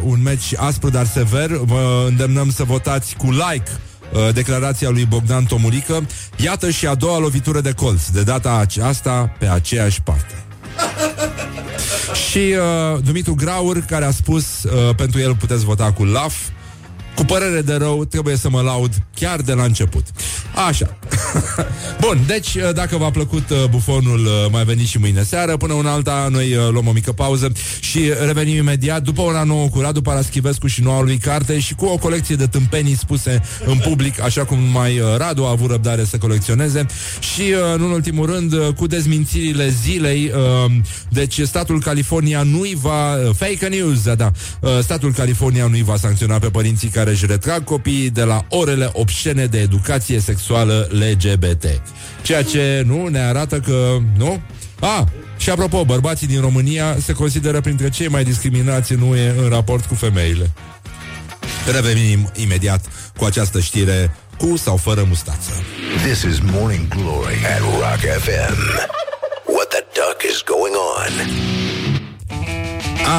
un meci aspru, dar sever. Vă îndemnăm să votați cu like uh, declarația lui Bogdan Tomurică. Iată și a doua lovitură de colț, de data aceasta pe aceeași parte. și uh, Dumitru Graur, care a spus, uh, pentru el puteți vota cu LAF, cu părere de rău, trebuie să mă laud chiar de la început. Așa. Bun, deci dacă v-a plăcut uh, bufonul, uh, mai veniți și mâine seară. Până una alta, noi uh, luăm o mică pauză și revenim imediat după ora nouă cu Radu Paraschivescu și noua lui carte și cu o colecție de tâmpenii spuse în public, așa cum mai Radu a avut răbdare să colecționeze și, în ultimul rând, cu dezmințirile zilei. Deci, statul California nu-i va... Fake news, da, da. Statul California nu-i va sancționa pe părinții care își retrag copiii de la orele obscene de educație sexuală LGBT. Ceea ce, nu, ne arată că, nu? A, și apropo, bărbații din România se consideră printre cei mai discriminați în UE în raport cu femeile. Revenim imediat cu această știre cu sau fără mustață. This is Morning Glory at Rock FM. What the duck is going on?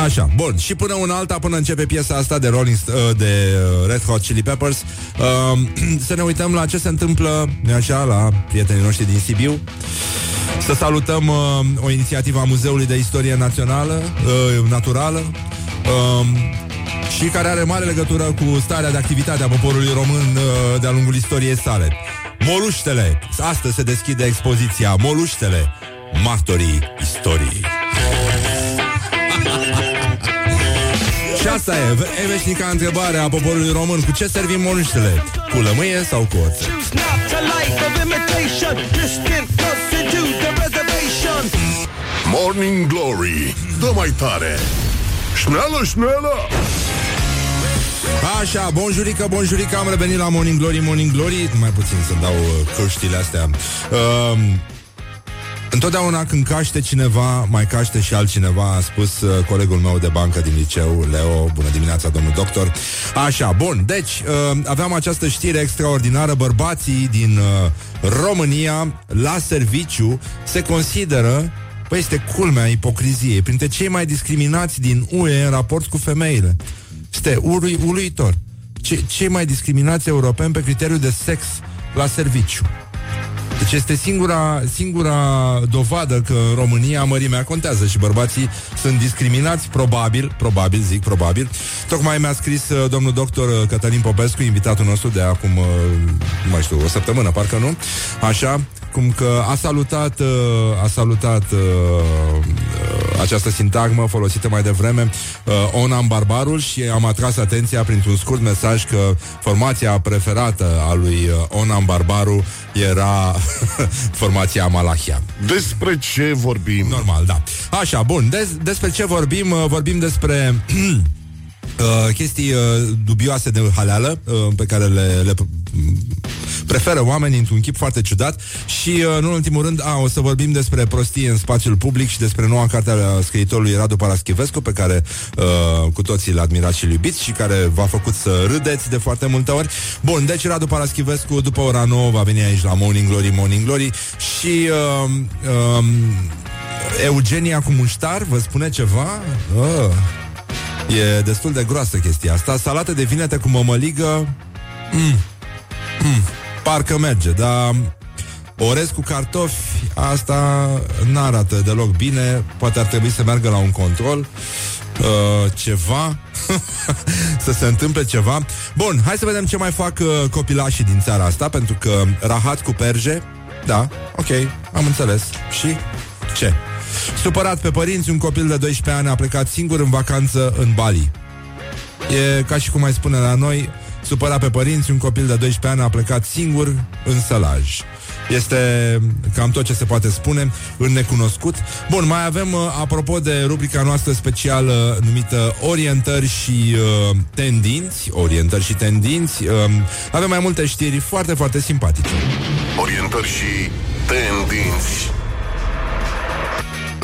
Așa, bun. Și până una alta, până începe piesa asta de Rolling uh, de uh, Red Hot Chili Peppers, uh, să ne uităm la ce se întâmplă, așa, la prietenii noștri din Sibiu. Să salutăm uh, o inițiativă a Muzeului de Istorie Națională, uh, Naturală, uh, și care are mare legătură cu starea de activitate a poporului român uh, de-a lungul istoriei sale. Moluștele. Astăzi se deschide expoziția Moluștele, martorii istoriei. Și asta e, e veșnica întrebare a poporului român. Cu ce servim moluștele? Cu lămâie sau cu oțet? Morning Glory. Dă mai tare. Șneală, șneală Așa, bonjurică, bonjurică, am revenit la Morning Glory, Morning Glory. Mai puțin să dau uh, căștile astea. Uh, Întotdeauna când caște cineva, mai caște și altcineva, a spus uh, colegul meu de bancă din liceu, Leo. Bună dimineața, domnul doctor. Așa, bun. Deci, uh, aveam această știre extraordinară. Bărbații din uh, România, la serviciu, se consideră Păi este culmea ipocriziei Printre cei mai discriminați din UE în raport cu femeile Este ului, uluitor Ce, Cei mai discriminați europeni pe criteriu de sex la serviciu deci este singura, singura dovadă că în România mărimea contează și bărbații sunt discriminați, probabil, probabil, zic probabil. Tocmai mi-a scris uh, domnul doctor uh, Cătălin Popescu, invitatul nostru de acum, uh, nu mai știu, o săptămână, parcă nu, așa, cum că a salutat, uh, a salutat uh, uh, această sintagmă folosită mai devreme uh, Onam Barbarul și am atras atenția printr-un scurt mesaj că formația preferată a lui uh, Onam Barbaru era formația Malachia. Despre ce vorbim? Normal, da. Așa, bun. Des- despre ce vorbim? Uh, vorbim despre uh, chestii uh, dubioase de haleală uh, pe care le, le preferă oamenii într-un chip foarte ciudat și, uh, în ultimul rând, a, o să vorbim despre prostie în spațiul public și despre noua carte a scriitorului Radu Paraschivescu, pe care uh, cu toții l admirați și iubiți și care v-a făcut să râdeți de foarte multe ori. Bun, deci Radu Paraschivescu, după ora 9, va veni aici la Morning Glory, Morning Glory și... Uh, uh, Eugenia cu muștar, vă spune ceva? Uh. E destul de groasă chestia asta Salată de vinete cu mămăligă mm. Mm. Parcă merge Dar orez cu cartofi Asta n-arată deloc bine Poate ar trebui să meargă la un control uh, Ceva Să se întâmple ceva Bun, hai să vedem ce mai fac uh, copilașii din țara asta Pentru că rahat cu perje Da, ok, am înțeles Și ce? Supărat pe părinți, un copil de 12 ani a plecat singur în vacanță în Bali. E ca și cum mai spune la noi, supărat pe părinți, un copil de 12 ani a plecat singur în sălaj. Este cam tot ce se poate spune în necunoscut. Bun, mai avem, uh, apropo de rubrica noastră specială numită Orientări și uh, Tendinți, Orientări și Tendinți, uh, avem mai multe știri foarte, foarte simpatice. Orientări și tendinți.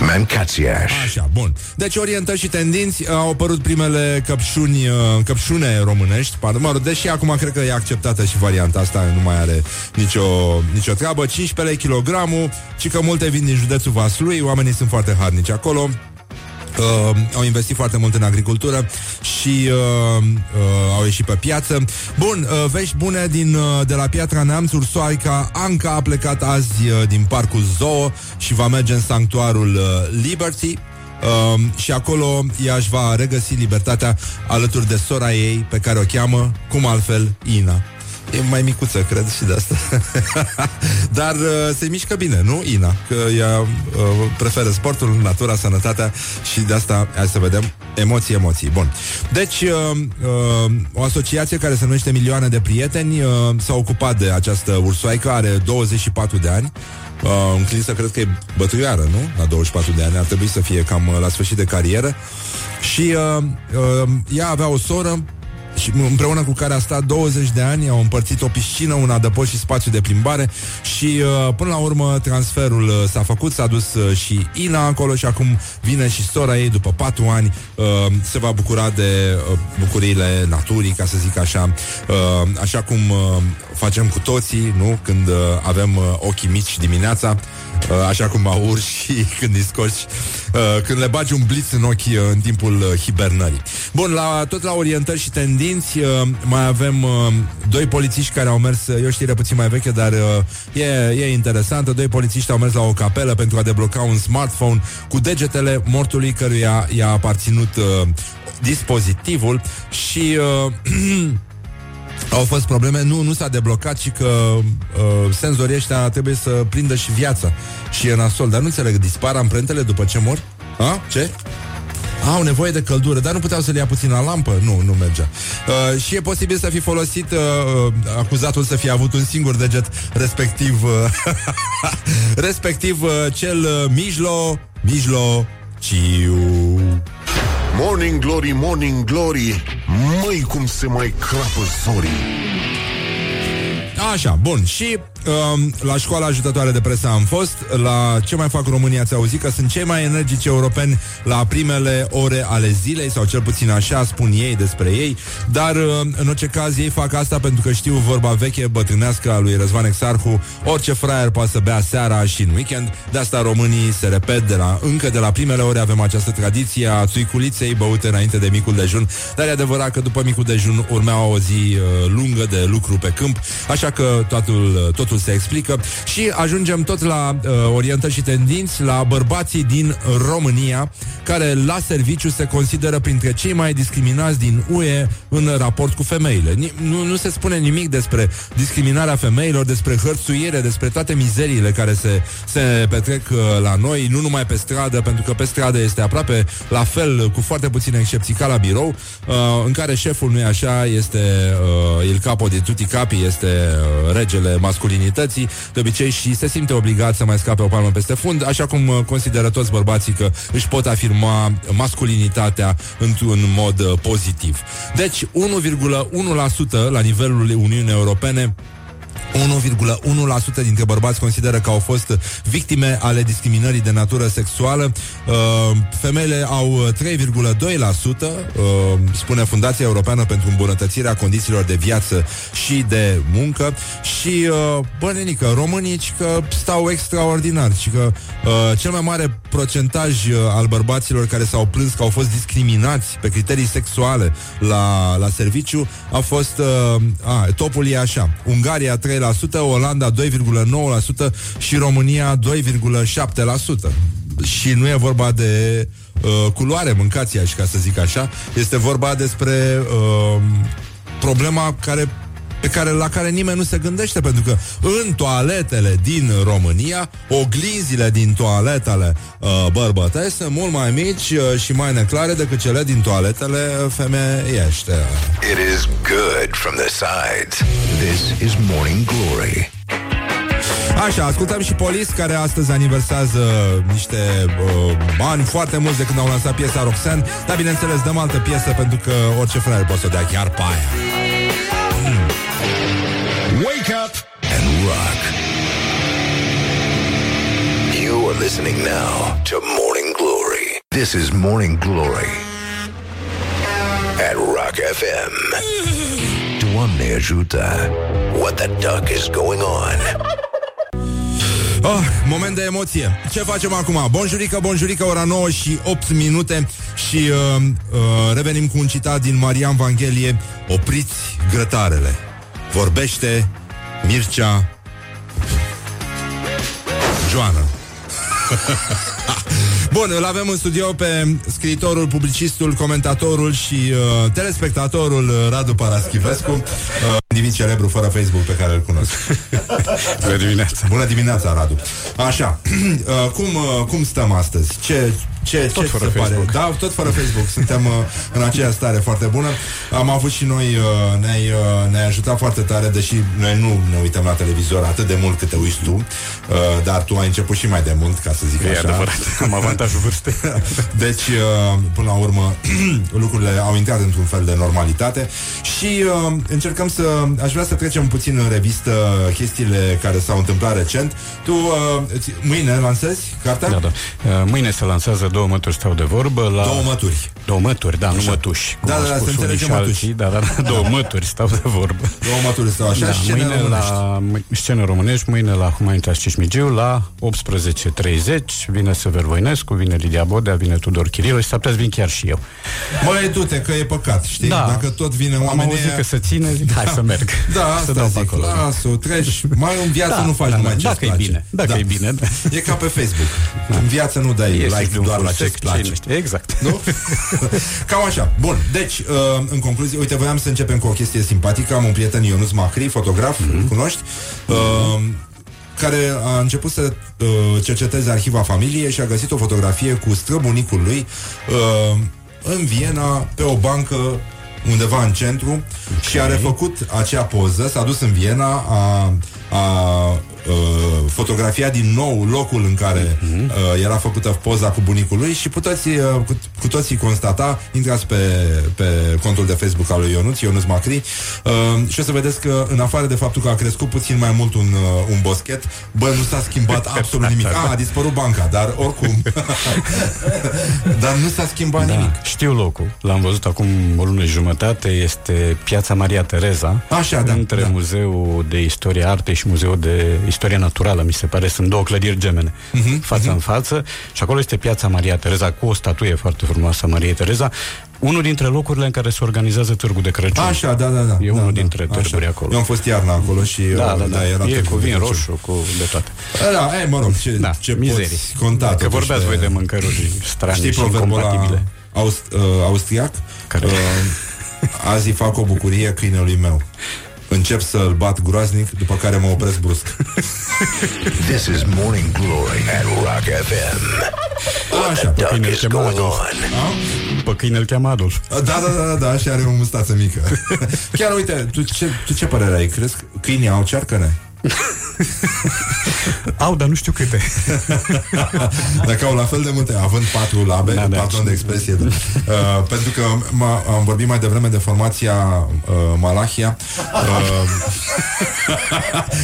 Mancațiaș. Așa, bun. Deci orientări și tendinți au apărut primele căpșuni, uh, căpșune românești, pardon, mă rog, deși acum cred că e acceptată și varianta asta, nu mai are nicio, nicio treabă. 15 lei kilogramul, ci că multe vin din județul Vaslui, oamenii sunt foarte harnici acolo. Uh, au investit foarte mult în agricultură și uh, uh, au ieșit pe piață. Bun, uh, vești bune din, uh, de la Piatra Neamț, Ursoaica Anca a plecat azi uh, din parcul Zoo și va merge în sanctuarul uh, Liberty. Uh, și acolo ea își va regăsi libertatea alături de sora ei, pe care o cheamă, cum altfel, Ina. E mai micuță, cred, și de asta. Dar uh, se mișcă bine, nu, Ina? Că ea uh, preferă sportul, natura, sănătatea și de asta, hai să vedem, emoții, emoții. Bun. Deci, uh, uh, o asociație care se numește Milioane de Prieteni uh, s-a ocupat de această ursoaică, are 24 de ani. Uh, înclinsă, cred că e bătrâioară, nu? La 24 de ani, ar trebui să fie cam uh, la sfârșit de carieră. Și uh, uh, ea avea o soră și împreună cu care a stat 20 de ani, au împărțit o piscină, un adăpost și spațiu de plimbare și uh, până la urmă transferul uh, s-a făcut, s-a dus uh, și Ina acolo și acum vine și sora ei după 4 ani, uh, se va bucura de uh, bucuriile naturii, ca să zic așa, uh, așa cum uh, facem cu toții, nu? Când uh, avem uh, ochii mici dimineața, uh, așa cum aur și când îi scoci, uh, când le bagi un bliț în ochi uh, în timpul uh, hibernării. Bun, la, tot la orientări și tendinți, uh, mai avem uh, doi polițiști care au mers, uh, e o știre puțin mai veche, dar uh, e, e interesantă, doi polițiști au mers la o capelă pentru a debloca un smartphone cu degetele mortului căruia i-a aparținut uh, dispozitivul și uh, au fost probleme, nu, nu s-a deblocat și că uh, senzorii ăștia trebuie să prindă și viața și e nasol, dar nu înțeleg, dispar amprentele după ce mor? A? Ce? Au nevoie de căldură, dar nu puteau să le ia puțin la lampă? Nu, nu mergea. Uh, și e posibil să fi folosit uh, acuzatul să fie avut un singur deget, respectiv uh, respectiv uh, cel uh, mijlo, mijlo, ciu. Morning Glory, Morning Glory Măi cum se mai crapă zorii Așa, bun. Și um, la școala ajutătoare de presă am fost, la ce mai fac România ați auzit că sunt cei mai energici europeni la primele ore ale zilei, sau cel puțin așa spun ei despre ei, dar uh, în orice caz ei fac asta pentru că știu vorba veche bătrânească a lui Răzvan Exarhu, orice fraier poate să bea seara și în weekend, de asta românii se repet de la, încă de la primele ore avem această tradiție a țuiculiței băute înainte de micul dejun, dar e adevărat că după micul dejun urmea o zi uh, lungă de lucru pe câmp, așa că totul, totul se explică și ajungem tot la uh, orientări și tendinți la bărbații din România, care la serviciu se consideră printre cei mai discriminați din UE în raport cu femeile. Ni- nu, nu se spune nimic despre discriminarea femeilor, despre hărțuire, despre toate mizeriile care se, se petrec uh, la noi, nu numai pe stradă, pentru că pe stradă este aproape la fel, cu foarte puține excepții ca la birou, uh, în care șeful nu e așa, este uh, il capo di tutti capi, este uh, regele masculinității, de obicei și se simte obligat să mai scape o palmă peste fund, așa cum uh, consideră toți bărbații că își pot afirma masculinitatea într-un mod uh, pozitiv. Deci 1,1% la nivelul Uniunii Europene 1,1% dintre bărbați consideră că au fost victime ale discriminării de natură sexuală. Uh, femeile au 3,2%, uh, spune Fundația Europeană pentru îmbunătățirea condițiilor de viață și de muncă. Și, uh, bă, nenică, românii că stau extraordinar și că uh, cel mai mare procentaj uh, al bărbaților care s-au plâns că au fost discriminați pe criterii sexuale la, la serviciu a fost, uh, a, topul e așa, Ungaria 3%, Olanda 2,9% și România 2,7%. Și nu e vorba de uh, culoare, mâncați și ca să zic așa, este vorba despre uh, problema care pe care, la care nimeni nu se gândește, pentru că în toaletele din România, oglinzile din toaletele uh, bărbătești sunt mult mai mici uh, și mai neclare decât cele din toaletele femeiești. It is good from the sides. This is Morning Glory. Așa, ascultăm și Polis, care astăzi aniversează niște uh, ani foarte mulți de când au lansat piesa Roxanne, dar bineînțeles dăm altă piesă pentru că orice fraier poate să o dea chiar pe aia. Rock. You are listening now to Morning Glory. This is Morning Glory at Rock FM. Doamne ajută. What the duck is going on? Oh, moment de emoție. Ce facem acum? Bonjurică, bonjurică, ora 9 și 8 minute și uh, uh, revenim cu un citat din Marian Vanghelie. Opriți grătarele. Vorbește Mircea Joana. Bun, îl avem în studio pe scriitorul, publicistul, comentatorul și uh, telespectatorul uh, Radu Paraschivescu, uh, individ celebru fără Facebook pe care îl cunosc. Bună dimineața! Bună dimineața, Radu! Așa, uh, cum, uh, cum stăm astăzi? Ce, ce, Tot ce fără se Facebook. pare? Da, tot fără Facebook. Suntem uh, în aceeași stare foarte bună. Am avut și noi, uh, ne-ai, uh, ne-ai ajutat foarte tare, deși noi nu ne uităm la televizor atât de mult cât te uiți tu, uh, dar tu ai început și mai de mult, ca să zic E așa. adevărat, am avantajul vârstei. Deci, uh, până la urmă, lucrurile au intrat într-un fel de normalitate și uh, încercăm să... Aș vrea să trecem puțin în revistă chestiile care s-au întâmplat recent. Tu uh, îți- mâine lansezi cartea? Da, da. Uh, Mâine se lansează două mături stau de vorbă la... Două mături. Două mături, da, nu mătuși. cum Da, au da, da, spus se unii înțelege și mătuși. alții, Da, da, da, două mături stau de vorbă. Două mături stau așa da, și scene mâine românești. la mâ- scenă românești, mâine la Humanitas Cismigiu, la 18.30, vine Sever Voinescu, vine Lidia Bodea, vine Tudor Chirilo și s-ar putea să vin chiar și eu. Măi, du-te, că e păcat, știi? Da. Dacă tot vine Am oamenii auzit ăia- că se ține, zic, hai să merg. Da, să asta dau pe zic, acolo. da. lasă-o, treci, mai în viață Da, nu faci da, numai da, ce dacă e bine, dacă e bine, da. E ca pe Facebook. În viață nu dai Ieși like de un doar la fursec, ce-ți place. cine știe, Exact. Nu? Cam așa. Bun, deci, uh, în concluzie, uite, voiam să începem cu o chestie simpatică. Am un prieten, Ionuț Macri, fotograf, Mhm. îl cunoști? Uh, care a început să uh, cerceteze arhiva familiei și a găsit o fotografie cu străbunicul lui uh, în Viena, pe o bancă undeva în centru okay. și a refăcut acea poză, s-a dus în Viena, a, a uh, fotografia din nou locul în care Mhm. uh, era făcută poza cu bunicul lui și puteți, uh, cu, cu toții constata, intrați pe, pe contul de Facebook al lui Ionuț, Ionuț Macri, uh, și o să vedeți că în afară de faptul că a crescut puțin mai mult un, uh, un boschet, bă, nu s-a schimbat absolut nimic. A, a dispărut banca, dar oricum. dar nu s-a schimbat Da, nimic. știu locul. L-am văzut acum o lună și jumătate. Este Piața Maria Tereza. Așa, da, Între da. Muzeul de Istorie Arte și Muzeul de Istorie Naturală, mi se pare. Sunt două clădiri gemene, Mhm, față în față. Și acolo este Piața Maria Tereza, cu o statuie foarte frumoasă a Mariei Tereza. Unul dintre locurile în care se organizează Târgul de Crăciun. Așa, da, da, da. E da, unul da, dintre așa. târguri acolo. Eu am fost iarna acolo și Da, uh, da, da. era e târgul cu de vin Crăciun. roșu, cu de toate. Da, e, mă rog, ce, Da, ce mizerii. poți conta Că totuși vorbeați pe- voi de mâncăruri strane Știi și proverbul ăla incompatibile. aust, uh, austriac? Care? Uh, azi îi fac o bucurie câinelui meu. Încep să-l bat groaznic, după care mă opresc brusc. This is Morning Glory at Rock FM. Așa. Pe Duck câine îl is cheamă going Adolf. on. Pe câine îl cheamă Adolf. Da, da, da, da, da, și are o mustață mică. Chiar uite, tu ce, tu ce părere ai? Crezi că câinii au cearcăne? Au, dar nu știu câte. Dacă au la fel de multe, având patru labe, Da, da, da. pardon de expresie, uh, pentru că m- am vorbit mai devreme de formația uh, Malahia, uh,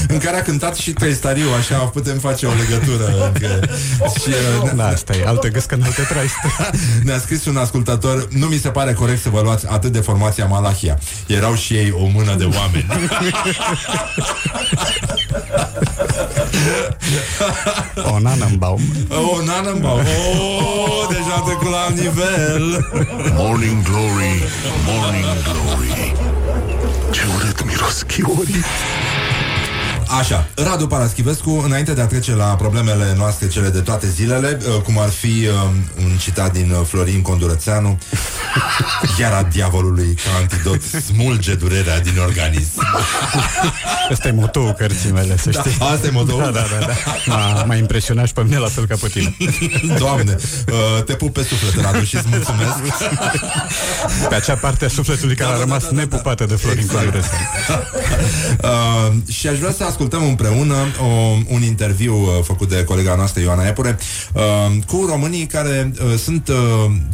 în care a cântat și Trăistariu, așa putem face o legătură. Încă. Și, uh, Da, asta e. Alte găscă în alte traiste. ne-a scris un ascultător Nu mi se pare corect să vă luați atât de formația Malahia Erau și ei o mână de oameni O Nanenbaum. O Nanenbaum Oh, deja am trecut la alt nivel. Morning Glory, Morning Glory. Ce urât miros chiorii Așa, Radu Paraschivescu, înainte de a trece la problemele noastre cele de toate zilele, uh, cum ar fi uh, un citat din uh, Florin Condurățeanu, Gheara diavolului ca antidot smulge durerea din organism. Ăsta e motoul cărții mele, să Da, știi. asta e motoul? Da, da, da. da. M-a, m-a impresionat și pe mine la fel ca pe tine. Doamne, uh, te pup pe suflet, Radu, și îți mulțumesc. Pe acea parte a sufletului care a rămas nepupată de Florin Exact. Condurățeanu. Uh, și aș vrea să ascultăm împreună o, un interviu uh, făcut de colega noastră Ioana Epure uh, cu românii care uh, sunt uh,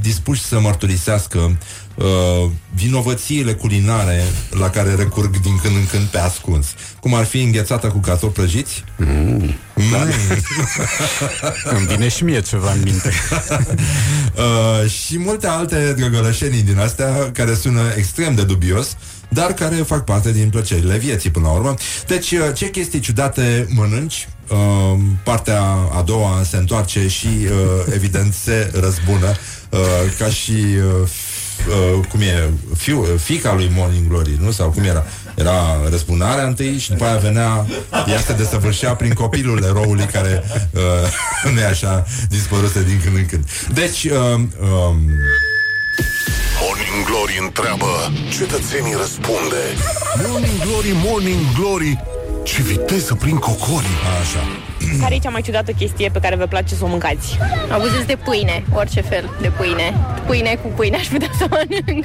dispuși să mărturisească uh, vinovățiile culinare la care recurg din când în când pe ascuns. Cum ar fi înghețată cu cartofi prăjiți? Mm. Mm. Îmi vine și mie ceva în minte. uh, și multe alte drăgălășenii din astea care sună extrem de dubios dar care fac parte din plăcerile vieții până la urmă. Deci, uh, ce chestii ciudate mănânci? Uh, partea a doua se întoarce și, uh, evident, se răzbună uh, ca și uh, f- uh, cum e, fiu, fica lui Morning Glory, nu? Sau cum era? Era răzbunarea întâi și după aia venea, ea se desăvârșea prin copilul eroului care uh, nu e așa, dispăruse din când în când. Deci, uh, um, Morning Glory întreabă Cetățenii răspunde Morning Glory, Morning Glory Ce viteză prin cocori Așa Care e cea mai ciudată chestie pe care vă place să o mâncați? Abuzeți de pâine, orice fel de pâine. Pâine cu pâine aș putea să mănânc.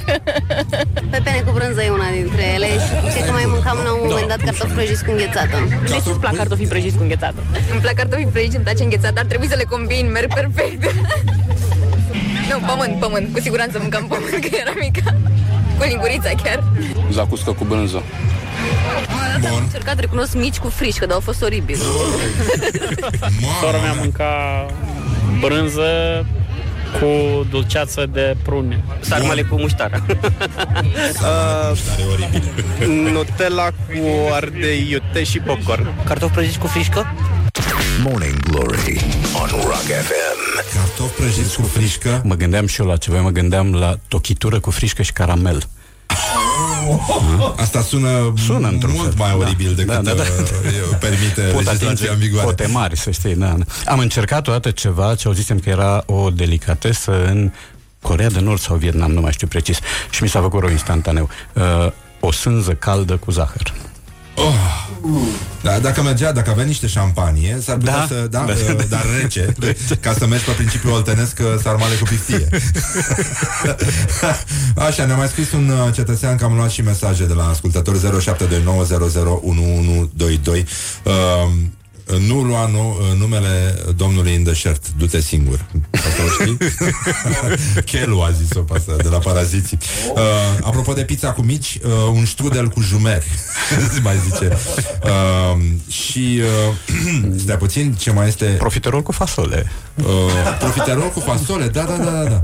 Pepene cu brânză e una dintre ele și cred că mai mâncam la un moment dat cartofi prăjiți cu înghețată. De ce îți plac cartofii prăjiți cu înghețată? Îmi plac cartofii prăjiți, îmi place înghețat, dar trebuie să le combin, merg perfect. Nu, pământ, pământ, cu siguranță mâncam pământ, că era mică. Cu lingurița chiar. Zacuscă cu brânză. Am încercat, recunosc, mici cu frișcă, dar au fost oribil. Sora mea mânca brânză cu dulceață de prune. Sarmale cu muștara. Nutella cu ardei iute și popcorn. Cartofi prăjiți cu frișcă? Morning Glory on Rock FM. Cartofi prăjiți cu frișcă Mă gândeam și eu la ceva, mă gândeam la tochitură cu frișcă și caramel. Asta sună, Sună într-un mult fel. mai Da. oribil decât Da, da, da. uh, permite Pot legislația atinge în vigoare. cote mari, să știi. Da. Am încercat odată ceva ce auzisem că era o delicatesă în Corea de Nord sau Vietnam, nu mai știu precis. Și mi s-a făcut rău instantaneu. Uh, o sânză caldă cu zahăr. Oh. Da, dacă mergea, dacă avea niște șampanie, s-ar putea Da. să, da, Da. uh, dar rece, ca să mergi pe principiul oltenesc uh, sarmale cu piftie. Așa, ne-a mai scris un uh, cetățean că am luat și mesaje de la ascultători 0729001122. Uh, nu lua nu, uh, numele domnului în deșert, du-te singur. Asta o știi? Chelu a zis-o pe asta, de la paraziții. Uh, apropo de pizza cu mici, uh, un strudel cu jumeri, mai zice. Uh, și uh, stai puțin, ce mai este? Profiterol cu fasole. Uh, profiterol cu fasole, da, da, da, da. da.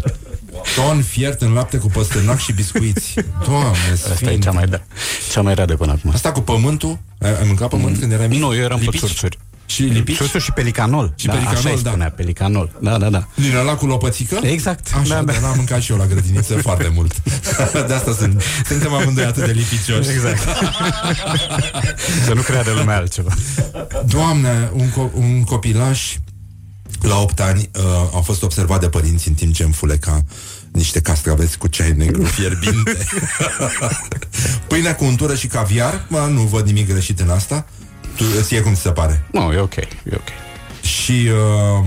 Ton fiert în lapte cu păstârnac și biscuiți. Doamne, Asta e cea mai, da, cea mai rea de până acum. Asta cu pământul? Ai, ai mâncat pământ când erai mic? Nu, eu eram pe Lipici? țurțuri. Și lipici? Țurțuri și pelicanol. Și da, pelicanol, așa îi da. spunea, pelicanol. Da, da, da. Din ăla cu lopățică? Exact. Așa, da, da, da. am mâncat și eu la grădiniță foarte mult. De asta sunt, suntem amândoi atât de lipicioși. Exact. Să nu creadă lumea altceva. Doamne, un, co- un copilaș la 8 ani uh, a fost observat de părinți în timp ce înfuleca niște castraveți cu ceai negru fierbinte. Pâine cu untură și caviar, mă, nu văd nimic greșit în asta. Tu, ție cum ți se pare? Nu, e ok, e ok. Și uh,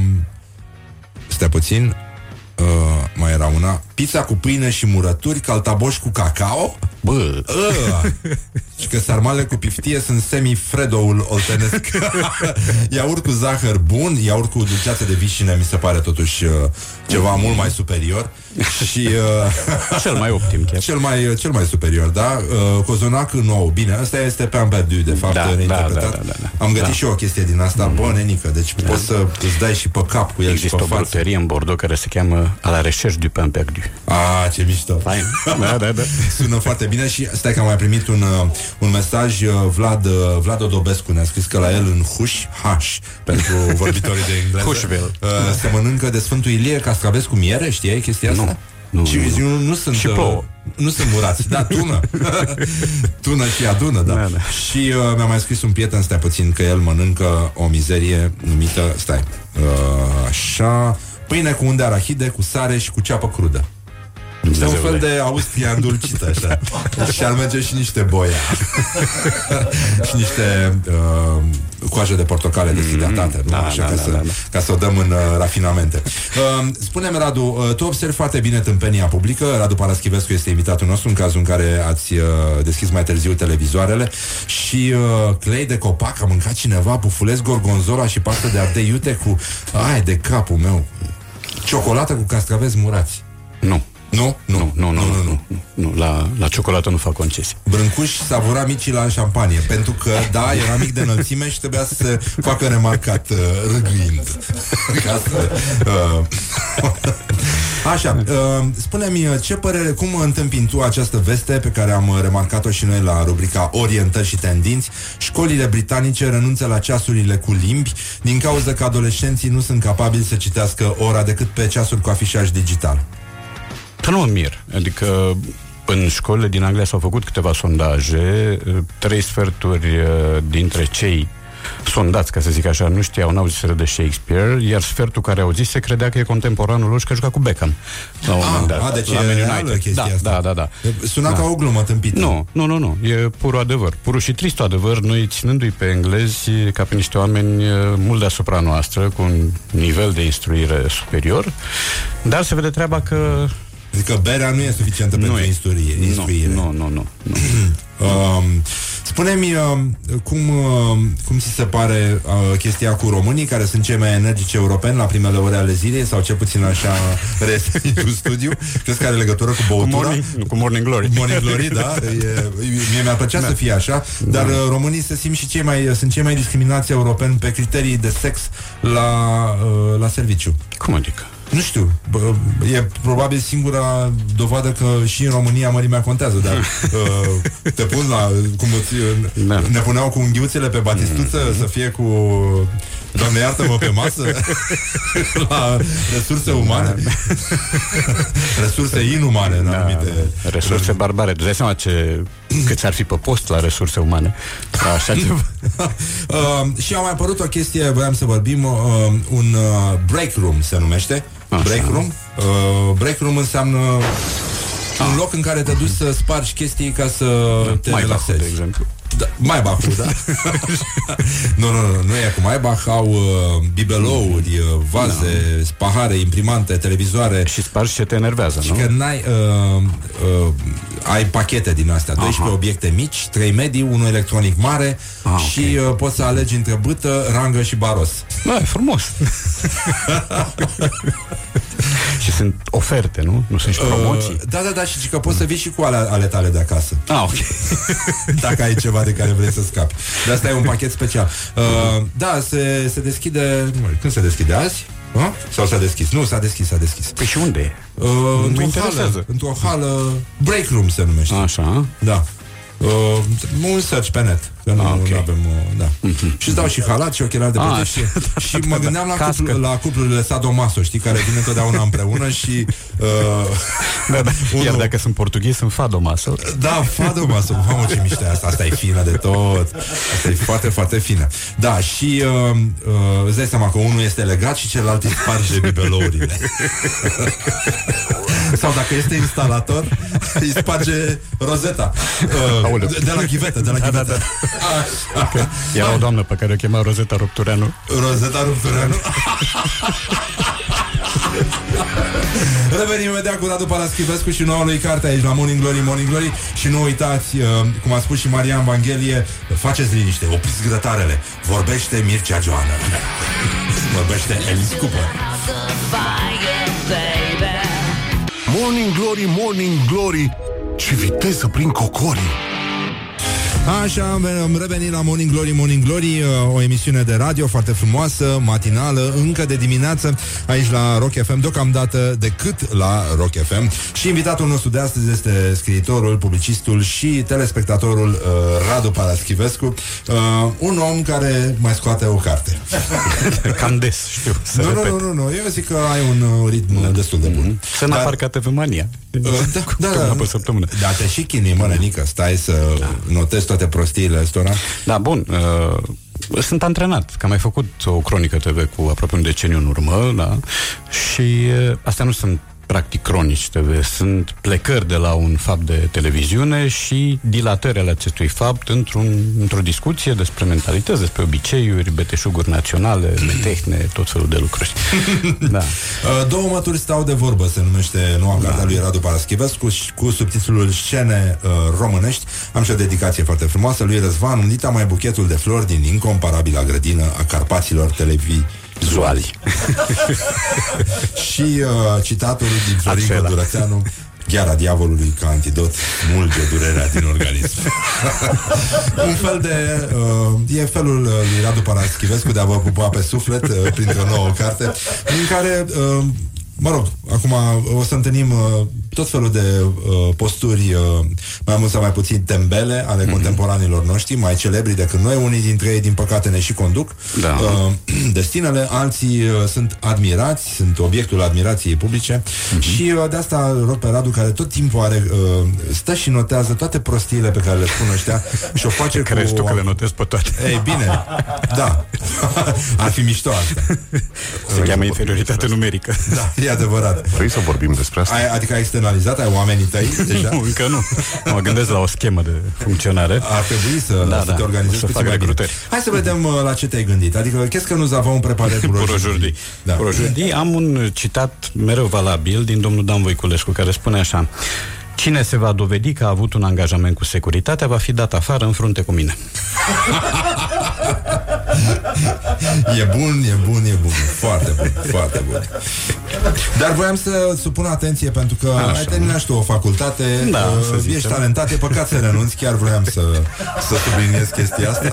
Stai puțin uh, Mai era una Pizza cu pâine și murături Caltaboș cu cacao Bă uh, Și că sarmale cu piftie Sunt semi-fredoul oltenesc Iaurt cu zahăr bun Iaurt cu dulceață de vișine Mi se pare totuși uh, ceva mult mai superior Și uh, Cel mai optim chiar. cel mai, cel mai superior, da? Uh, cozonac nou. Bine, asta este pe perdu, de fapt, Da, da, reinterpretat. da, da, da, da. Am găsit Da. și eu o chestie din asta. Bă, nenică, deci poți să îți dai și pe cap cu el Există și o pe față. brutărie în Bordeaux care se cheamă A la recherche du pain perdu. Ah, ce mișto. Fain. Da, da, da. Sună foarte bine și stai că am mai primit un, uh, un mesaj uh, Vlad, uh, Vlad Odobescu ne-a scris că la el în Huș, Haș, pentru vorbitorii de engleză, Hușville. uh, se mănâncă de Sfântul Ilie castraveți cu miere, știai chestia asta? Nu. Nu, și nu, nu, nu, sunt Și uh, plouă. Nu sunt murați, da, tună Tună și adună, da, Da, da. Și uh, mi-a mai scris un prieten Stai puțin că el mănâncă o mizerie Numită, stai uh, Așa Pâine cu unde arahide, cu sare și cu ceapă crudă este un fel Dumnezeule. de Austria îndulcită așa Și ar merge și niște boia Și niște uh, Coaje de portocale deshidratate nu? da, așa, da, ca, da, să, da, da. ca să o dăm în uh, rafinamente uh, Spune-mi Radu uh, Tu observi foarte bine tâmpenia publică Radu Paraschivescu este invitatul nostru În cazul în care ați uh, deschis mai târziu televizoarele Și uh, clei de copac A mâncat cineva bufulesc gorgonzola Și pastă de ardei iute cu Ai de capul meu Ciocolată cu castraveți murați Nu. Nu? Nu, nu, nu, nu, nu, nu, nu. La, la ciocolată nu fac concesii. Brâncuș savura micii la șampanie Pentru că, da, era mic de înălțime Și trebuia să se facă remarcat uh, Râgâind Ca să, uh, Așa, uh, spune-mi uh, Ce părere, cum întâmpini tu această veste Pe care am uh, remarcat-o și noi La rubrica Orientări și tendinți Școlile britanice renunță la ceasurile cu limbi Din cauza că adolescenții Nu sunt capabili să citească ora Decât pe ceasuri cu afișaj digital Că nu mă mir. Adică în școlile din Anglia s-au făcut câteva sondaje, trei sferturi uh, dintre cei sondați, ca să zic așa, nu știau, n-au zis de Shakespeare, iar sfertul care au zis se credea că e contemporanul lor și că a jucat cu Beckham. La un moment dat, a, deci la e Man reală United. chestia da, asta. da, da, da. Suna Da. ca o glumă tâmpită Nu, nu, nu, nu. E purul adevăr. Purul și tristul adevăr, noi ținându-i pe englezi ca pe niște oameni eh, mult deasupra noastră, cu un nivel de instruire superior, dar se vede treaba că Adică berea nu e suficientă pentru e. instruire. instruire. Nu, nu, nu, nu. Um, spune-mi um, cum, um, cum ți se pare uh, chestia cu românii care sunt cei mai energici europeni la primele ore ale zilei sau cel puțin așa reiese în studiu? Crezi că are legătură cu Cu băutura? morning, nu, cu morning Glory. Morning Glory, da, e, mie mi-ar plăcea da. să fie așa, dar uh, românii se simt și cei mai, sunt cei mai discriminați europeni pe criterii de sex la, uh, la serviciu. Cum adică? Nu știu, bă, e probabil singura dovadă că și în România mărimea contează, dar uh, te pun la, cum îți, Da. ne puneau cu unghiuțele pe batistuță să fie cu Doamne iartă-mă pe masă la resurse umane resurse inumane în anumite Resurse barbare. Tu dai seama ce, cât ar fi pe post la resurse umane. La Așa ceva. uh, și a mai apărut o chestie, voiam să vorbim, uh, un uh, break room se numește. Așa. Break room. Uh, break room înseamnă un loc în care te duci să spargi chestii ca să te Mai relaxezi. de exemplu. Da, Maybach-ul, da. nu, nu, nu, nu e cu Maybach, au uh, bibelouri, uh, vaze, pahare, imprimante, televizoare. Și spargi ce te enervează, Și nu? că n-ai uh, uh, ai pachete din astea, 12 Aha. obiecte mici, 3 medii, unul electronic mare Ah, și uh, poți să alegi între bâtă, rangă și baros. Da, e frumos. și sunt oferte, nu? Nu sunt și promoții. Uh, da, da, da, și că poți să vii și cu ale, ale tale de acasă. Ah, ok. Dacă ai ceva de care vrei să scapi. De asta e un pachet special. Uh, da, se, se deschide... Când se deschide azi? Ha? Sau s-a deschis? Nu, s-a deschis, s-a deschis. Păi și unde e? Uh, Mă într-o interesează. hală, într-o hală Break room se numește Așa. Da uh, Un search pe net Că nu Ah, ah, ok. okay. avem uh, da. mm-hmm. Și îți dau și halat și ochelari de Ah, protecție Și mă gândeam la, Cască. cuplu, la cuplurile sadomaso Știi, care vin întotdeauna împreună Și uh, Da, da. Iar Unul- dacă sunt portughezi, sunt fadomaso. Da, fadomaso Mamă ce mișto e asta Asta e fină de tot Asta e foarte, foarte fină Da, și uh, uh, îți dai seama că unul este legat Și celălalt îi sparge bibelourile Sau dacă este instalator Îi sparge rozeta uh, Aoleu. de, de la chivetă De la Da, da, chivetă da. Așa. Era o doamnă pe care o chema Rozeta Ruptureanu. Rozeta Ruptureanu Revenim imediat cu Radu Paraschivescu și noua lui carte aici la Morning Glory, Morning Glory și nu uitați, uh, cum a spus și Marian Vanghelie, faceți liniște, opriți grătarele, vorbește Mircea Joană. vorbește Alice Cooper. Morning Glory, Morning Glory Ce viteză prin cocorii Așa, am am revenit la Morning Glory, Morning Glory, uh, o emisiune de radio foarte frumoasă, matinală, încă de dimineață, aici la Rock FM, deocamdată decât la Rock FM. Și invitatul nostru de astăzi este scriitorul, publicistul și telespectatorul uh, Radu Paraschivescu, uh, un om care mai scoate o carte. Cam des, știu, să nu, repet. nu, nu, nu, eu zic că ai un uh, ritm destul de bun. Să n-apar ca TV Mania. Uh, da, da, Una da, pe săptămână. da, te și chinui, mă, nenică, stai să notezi toate prostiile astora. Da, bun. Uh, sunt antrenat, că am mai făcut o cronică TV cu aproape un deceniu în urmă, da? Și uh, astea nu sunt practic cronici TV, sunt plecări de la un fapt de televiziune și dilatări ale acestui fapt într-un, într-o discuție despre mentalități, despre obiceiuri, beteșuguri naționale, metehne, tot felul de lucruri. da. Uh, Două mături stau de vorbă Se numește noua carte a lui Radu Paraschivescu și Cu subtitlul Scene uh, românești Am și o dedicație foarte frumoasă Lui Răzvan Undita mai buchetul de flori Din incomparabila grădină A Carpaților televizuali Și uh, citatul din Florin Acela. Codurățeanu Gheara diavolului ca antidot Mulge durerea din organism Un fel de uh, E felul uh, lui Radu Paraschivescu De a vă pupa pe suflet uh, Printr-o nouă carte În care uh, Mă rog, acum o să întâlnim uh, tot felul de uh, posturi uh, mai mult sau mai puțin tembele ale mm-hmm. contemporanilor noștri, mai celebri decât noi. Unii dintre ei, din păcate, ne și conduc Da. uh, destinele, alții uh, sunt admirați, sunt obiectul admirației publice Mhm. mm-hmm. și uh, de asta rog pe Radu, care tot timpul are, uh, stă și notează toate prostiile pe care le spun ăștia și o face Crezi cu... tu că le notezi pe toate? Ei, bine, da. Ar fi mișto asta. Se cheamă inferioritate numerică. Da, e adevărat. Vrei să vorbim despre asta? Ai, adică ai externalizat, ai oamenii tăi deja? Nu, încă nu. Mă gândesc la o schemă de funcționare. Ar trebui să, Da, să da, te organizezi să puțin fac mai bine. recrutări. Hai să vedem uh, la ce te-ai gândit. Adică, qu'est-ce que nous avons préparé pour Pour aujourd'hui? aujourd'hui. Da. Pour aujourd'hui am un citat mereu valabil din domnul Dan Voiculescu care spune așa Cine se va dovedi că a avut un angajament cu securitatea va fi dat afară în frunte cu mine. E bun, e bun, e bun. Foarte bun, foarte bun. Dar voiam să supun atenție pentru că Așa. ai terminat și tu o facultate, Da, uh, să zicem. ești talentat, e păcat să renunți, chiar voiam să, să subliniez chestia asta.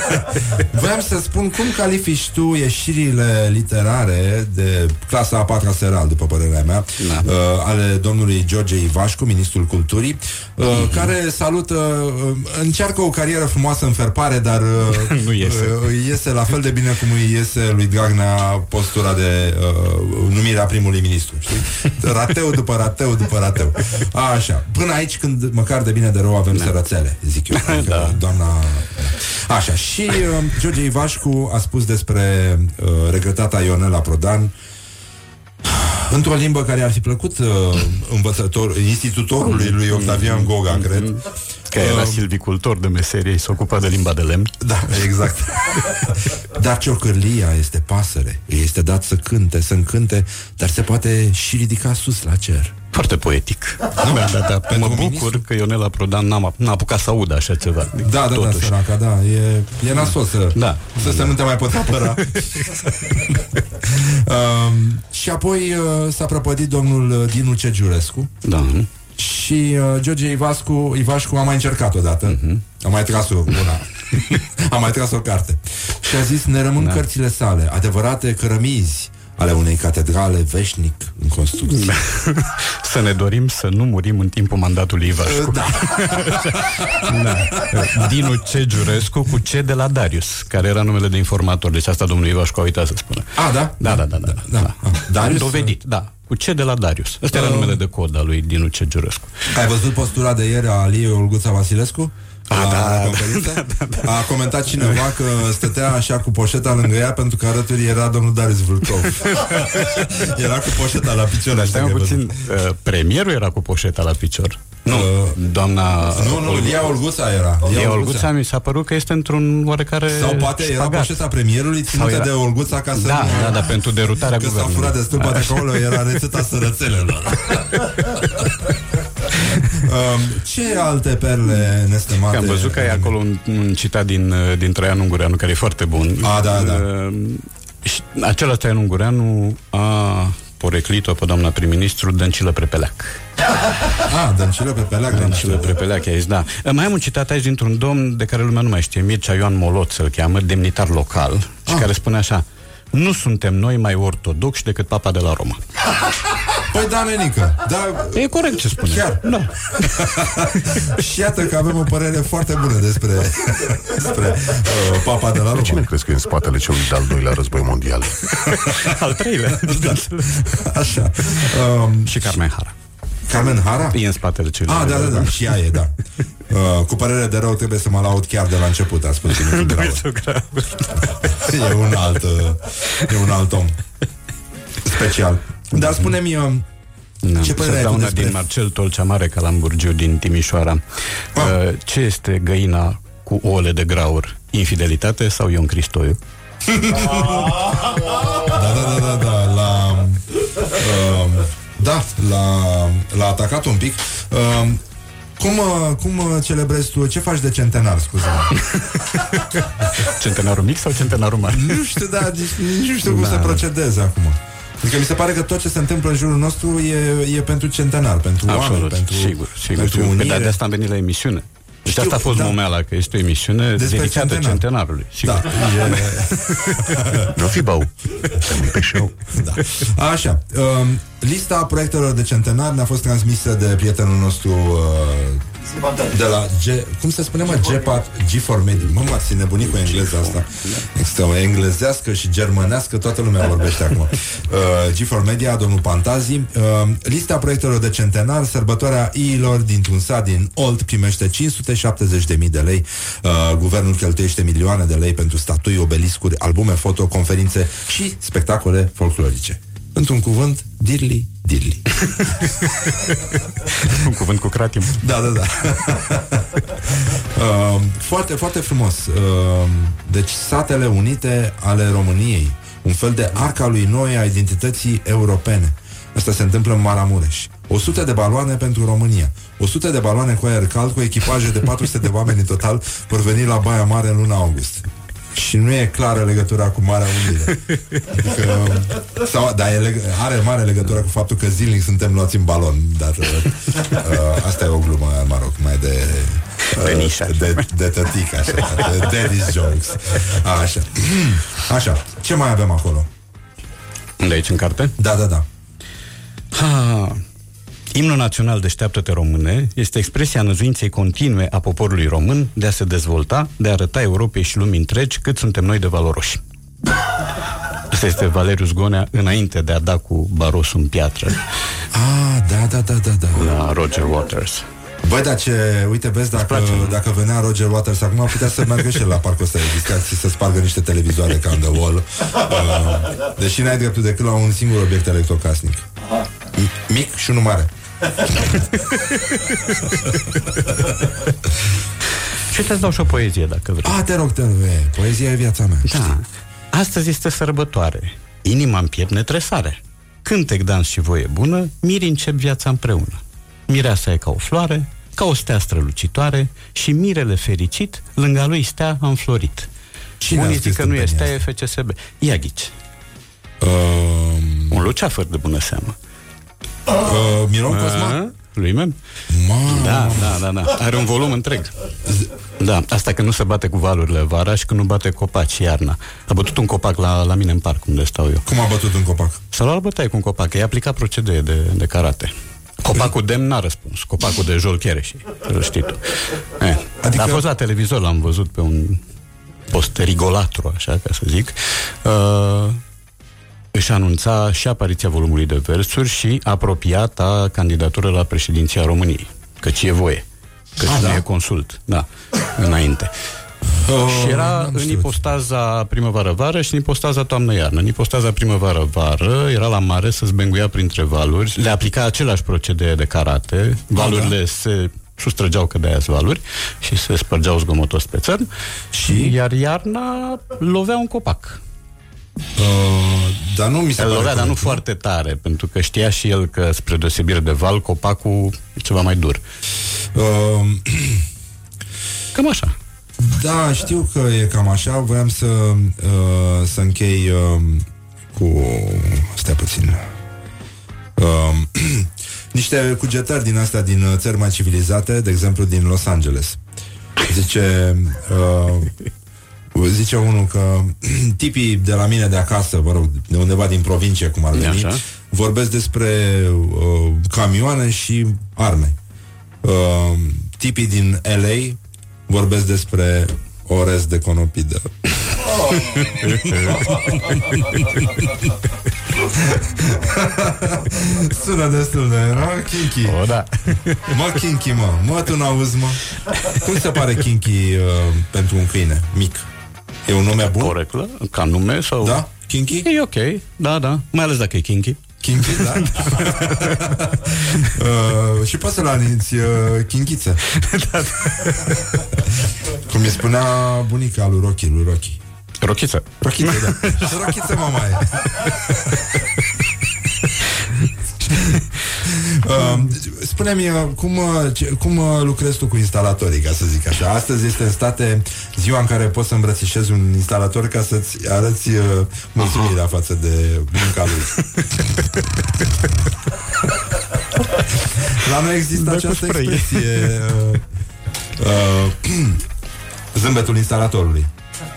voiam să spun cum califici tu ieșirile literare de clasa a patra seral, după părerea mea, Da. uh, ale domnului George Ivașcu, ministrul culturii, uh, Mhm. care salută, uh, încearcă o carieră frumoasă în ferpare, dar uh, Nu iese. uh, îi iese la fel de bine cum îi iese lui Dragnea postura de uh, numirea primului ministru, știi? Rateu după rateu după rateu. Așa. Până aici, când măcar de bine de rău avem da. sărățele, zic eu. Adică, Da. Doamna... Așa. Și uh, George Ivașcu a spus despre uh, regretata Ionela Prodan într-o limbă care ar fi plăcut uh, învățător, institutorului lui Octavian Goga, cred. Că era Uh, silvicultor de meserie, se ocupa de limba de lemn. Da, exact. dar ciocârlia este pasăre. Îi este dat să cânte, să încânte, dar se poate și ridica sus la cer. Foarte poetic. Da, da, da. Mă bucur că Ionela Prodan n-a, n-a apucat să audă așa ceva. Da, da, da, Totuși. săraca, da. E, e nasol să, Da. să se nu te mai poți apăra. um, și apoi uh, s-a prăpădit domnul uh, Dinu Cegiurescu. Da. Și uh, George Ivascu, Ivașcu a mai încercat odată. Mhm. A mai tras o una. a mai tras o carte. Și a zis, ne rămân da. cărțile sale, adevărate cărămizi ale unei catedrale veșnic în construcție. Să ne dorim să nu murim în timpul mandatului Ivașcu. Da. da. Dinu C. Giurescu cu C de la Darius, care era numele de informator. Deci asta domnul Ivașcu a uitat să spună. A, da? Da, da, da. da, da. da. Darius? Dovedit, da. Cu C de la Darius. Ăsta era Uh. numele de cod al lui Dinu C. Giurescu. Ai văzut postura de ieri a Aliei Olguța Vasilescu? A, la, da, la da, conferință? A comentat cineva că stătea așa cu poșeta lângă ea pentru că alături era domnul Darius Vâlcov. era cu poșeta la picior. Dar așa stai că- puțin, uh, premierul era cu poșeta la picior. Nu, doamna... Uh, Nu, nu, Lia Olguța era. Lia Lia Olguța. Olguța mi s-a părut că este într-un oarecare Sau poate era șpagat. poșeta premierului ținută Sau era- de Olguța ca să Da, nu... da, da, pentru derutarea Că s-a guvernului. furat destul, poate Așa. acolo era rețeta sărățelelor. um, ce alte perle nestemate? Că am văzut că e acolo un, un citat din, uh, din Traian Ungureanu, care e foarte bun. A, da, da. Uh, și acela Traian Ungureanu a poreclit-o pe doamna prim-ministru Dăncilă Prepeleac. Ah, Dăncilă pe peleac. Dăncilă Prepeleac, ai zis, da. Uh, Mai am un citat aici dintr-un domn de care lumea nu mai știe, Mircea Ioan Molot să-l cheamă, demnitar local, și care spune așa, nu suntem noi mai ortodoxi decât papa de la Roma. Păi da, nenică. Da, e corect ce spune. Chiar. Da. și iată că avem o părere foarte bună despre, despre uh, papa de la Roma. Cine crezi că e în spatele celui de-al doilea război mondial? Al treilea. da. Așa. Um, și Carmen Hara. Carmen Hara? E în spatele celui. Ah, da, da, da, și ea e, da. Uh, cu părere de rău trebuie să mă laud chiar de la început, a spus Dumitru Gravă. E un alt, uh, e un alt om. Special. Dar spune-mi, uh, Da. ce părere Să ai dau tu una despre... din Marcel Tolceamare Calamburgiu din Timișoara. Uh, ce este găina cu ouăle de graur? Infidelitate sau Ion Cristoiu? Da, da, da, da, da, la... Um, da, la, l-a atacat un pic. Um, cum, uh, cum uh, celebrezi tu? Ce faci de centenar, scuze Centenarul mic sau centenarul mare? Nu știu, da, deci, nici nu știu cum Da. să procedeze acum. Adică mi se pare că tot ce se întâmplă în jurul nostru e, e pentru centenar, pentru oameni, Absolut, pentru, sigur, sigur. pentru sigur. Pe unire. dar de asta am venit la emisiune. Deci Știu, asta a fost da. momeala, că este o emisiune Despre dedicată centenar. centenarului. Sigur. Da, e... Nu fi bău. Pe show. Da. Așa. Um, lista proiectelor de centenar ne-a fost transmisă de prietenul nostru uh, de la G... Cum se spune, mă? G4, G4 Media. Mă, mă, ți nebunit cu engleza asta. Extrem. Englezească și germănească, toată lumea vorbește acum. Uh, G4 Media, domnul Pantazi. Uh, lista proiectelor de centenar, sărbătoarea iilor dintr-un sat din Olt primește 570.000 de lei. Uh, guvernul cheltuiește milioane de lei pentru statui, obeliscuri, albume foto, conferințe și spectacole folclorice. Într-un cuvânt, dirli, dirli. Un cuvânt cu cratim. Da, da, da. uh, foarte, foarte frumos. Uh, deci, Statele Unite ale României, un fel de arca lui Noe a identității europene. Asta se întâmplă în Maramureș. 100 de baloane pentru România. 100 de baloane cu aer cald cu echipaje de 400 de oameni în total vor veni la Baia Mare în luna august. Și nu e clară legătura cu Marea Unire. Adică, sau, dar e leg- are mare legătură cu faptul că zilnic suntem luați în balon. Dar uh, uh, asta e o glumă, mă rog, mai de... Uh, de, de tătic, așa, de daddy's jokes. Așa. Așa. Ce mai avem acolo? Unde aici în carte? Da, da, da. Ha. Imnul național Deșteaptă-te române este expresia năzuinței continue a poporului român de a se dezvolta, de a arăta Europei și lumii întregi cât suntem noi de valoroși. Asta este Valerius Gonea înainte de a da cu barosul în piatră Ah, da, da, da, da, da. la Roger Waters. Băi, dar ce, uite, vezi, dacă, dacă venea Roger Waters acum, putea să meargă și el la parcul ăsta de distracții, să spargă niște televizoare ca on the wall. Uh, deși n-ai dreptul decât la un singur obiect electrocasnic. M- mic și unul mare. Și să-ți dau și o poezie, dacă vrei. Ah, te rog, te rog, e, poezia e viața mea. Da. Astăzi este sărbătoare. Inima în piept netresare. cântec, dans și voie bună, mirii încep viața împreună. Mireasa e ca o floare, ca o stea strălucitoare și mirele fericit, lângă lui stea înflorit. Cine a Unii scris zic că nu e tâmpenia stea, e FCSB. Ia ghici. Uh, Un luceafăr de bună seamă. Uh, Miron A, Cosma? Lui Mem? Mamă. Da, da, da, da. Are un volum întreg. Da, asta că nu se bate cu valurile vara și că nu bate copaci iarna. A bătut un copac la, la mine în parc, unde stau eu. Cum a bătut un copac? S-a luat bătaie cu un copac, i-a aplicat procedee de, de karate. Copacul demn n-a răspuns, copacul de Jol și îl știi tu. Eh, adică... Adică- A fost la televizor, l-am văzut pe un post rigolatru, așa ca să zic. Uh, își anunța și apariția volumului de versuri și apropiata candidatură la președinția României. Căci e voie. Căci Ah, nu da? e consult. Da, înainte. Uh, și era n-am în știut. ipostaza primăvară-vară și în ipostaza toamnă-iarnă. În ipostaza primăvară-vară era la mare să zbenguia printre valuri, le aplica același procedee de karate, valurile da. se sustrăgeau că de-aia valuri și se spărgeau zgomotos pe țărm și iar iarna lovea un copac. Uh, dar nu mi se El pare lovea, dar nu corect, foarte tare, pentru că știa și el că, spre deosebire de val, copacul e ceva mai dur. Uh, Cam așa. Da, știu că e cam așa. Voiam să, uh, să închei uh, cu... Stai puțin. Uh, niște cugetări din astea din uh, țări mai civilizate, de exemplu din Los Angeles. Zice... Uh, zice unul că tipii de la mine de acasă, vă rog, de undeva din provincie, cum ar veni, Așa. vorbesc despre uh, camioane și arme. Uh, tipii din LA vorbesc despre orez de conopidă. Sună destul de no? kinky. O, da. Mă, kinky, mă. Mă, tu n-auzi, mă. Cum se pare kinky uh, pentru un câine mic? E un nume bun? Corect, la- ca nume sau... Da? Kinky? E ok, da, da. Mai ales dacă e kinky. Kinky, da? uh, și poți să-l aniți uh, kinchiță. Da, Cum îi spunea bunica lui Rocky, lui Rocky. Rochiță. Rochiță, da. Și rochiță, mama Uh, spune-mi, uh, cum, uh, ce, cum uh, lucrezi tu cu instalatorii, ca să zic așa? Astăzi este în state ziua în care poți să îmbrățișezi un instalator ca să-ți arăți uh, mulțumirea față de munca lui. La noi există Da, cu această spray. expresie uh, uh, zâmbetul instalatorului.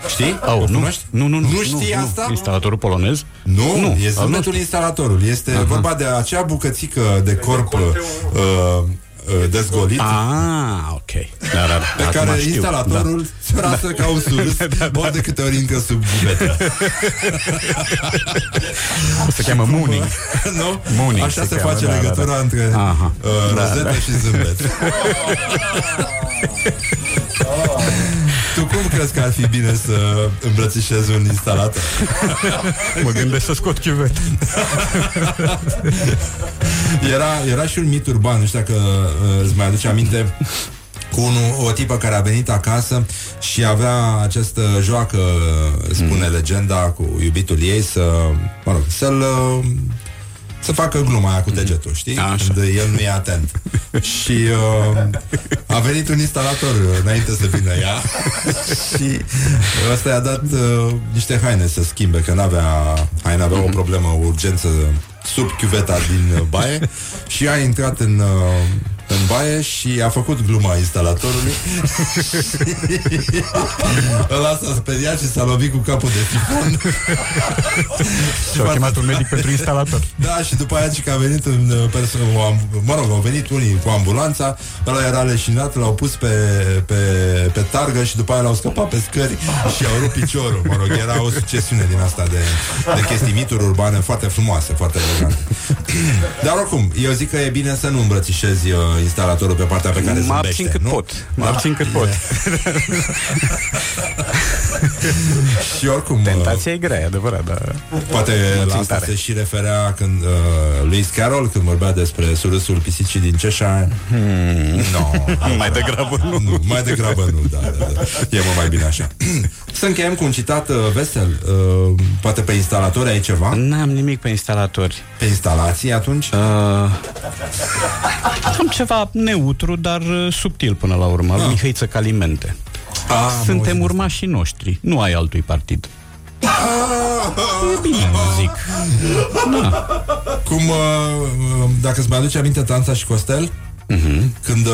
Știi? Au, O nu, cunoști? nu, nu, nu. Nu știi nu, asta? Nu. Instalatorul polonez? Nu, nu, e al zâmbetul nostru. instalatorului. Este Aha. vorba de acea bucățică de corp uh, uh, dezgolit Ah, ok. Da, da, da. pe Acum care știu. instalatorul se lasă ca un sus ori de câte ori intră sub bubetă. Da. Se cheamă Mooning. nu? Mooning Așa se, se cheamă, face da, da, legătura da. între Aha. uh, Da, rozetă da. și zâmbet. tu cum crezi că ar fi bine să îmbrățișezi un instalator? Mă gândesc să scot chiuvet. Era, era și un mit urban, nu știu dacă uh, îți mai aduce aminte cu unu, o tipă care a venit acasă și avea această joacă, spune mm. legenda, cu iubitul ei să, mă rog, să-l uh, să facă gluma aia cu degetul, știi? Așa. Când el nu e atent. și uh, a venit un instalator uh, înainte să vină ea și ăsta i-a dat uh, niște haine să schimbe, că n-avea haine, avea o problemă, o urgență sub chiuveta din uh, baie și a intrat în, uh, în baie și a făcut gluma instalatorului. Ăla s-a speriat și s-a lovit cu capul de sifon Și au chemat un medic pentru instalator. Da, și după aia și că a venit în uh, perso- o am- Mă rog, au venit unii cu ambulanța Ăla era leșinat, l-au pus pe, pe, pe targă Și după aia l-au scăpat pe scări Și au rupt piciorul. Mă rog, era o succesiune din asta De, de chestii mituri urbane foarte frumoase Foarte elegante Dar oricum, eu zic că e bine să nu îmbrățișezi uh, Instalatorul pe partea pe care Mă zâmbește abțin cât nu? pot. Mă Da? abțin cât pot. și oricum... Tentația e grea, e adevărat, dar... Poate la asta tare. se și referea când uh, Lewis Carroll, când vorbea despre surâsul pisicii din Cheshire. Hmm. No, mai degrabă nu. nu. Mai degrabă nu, da, da, da. E mult mai bine așa. să încheiem cu un citat uh, vesel. Uh, poate pe instalatori ai ceva? N-am nimic pe instalatori. Pe instalații atunci? Uh, am ceva neutru, dar uh, subtil până la urmă. Ah. Mihăiță Calimente. Ah, Suntem urmașii noștri, nu ai altui partid. E bine, zic. Da. Cum, uh, uh, dacă îți mai aduce aminte Tanța și Costel? Uh-huh. Când uh,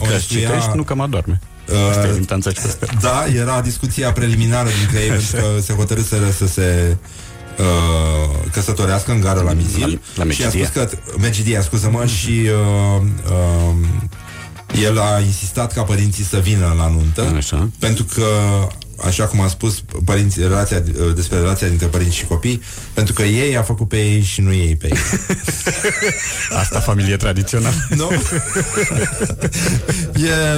o Că instruia- citești, nu că mă adorme. Uh, Asta e din Tanța și Costel. Da, era discuția preliminară dintre ei pentru că se hotărâseră să se uh, căsătorească în gara la Mizil La- la și a spus Megidia. că Megidia, scuză-mă, și uh, uh, el a insistat ca părinții să vină la nuntă Așa. pentru că așa cum am spus părinții, relația, uh, despre relația dintre părinți și copii, pentru că ei a făcut pe ei și nu ei pe ei. Asta familie tradițională. Nu?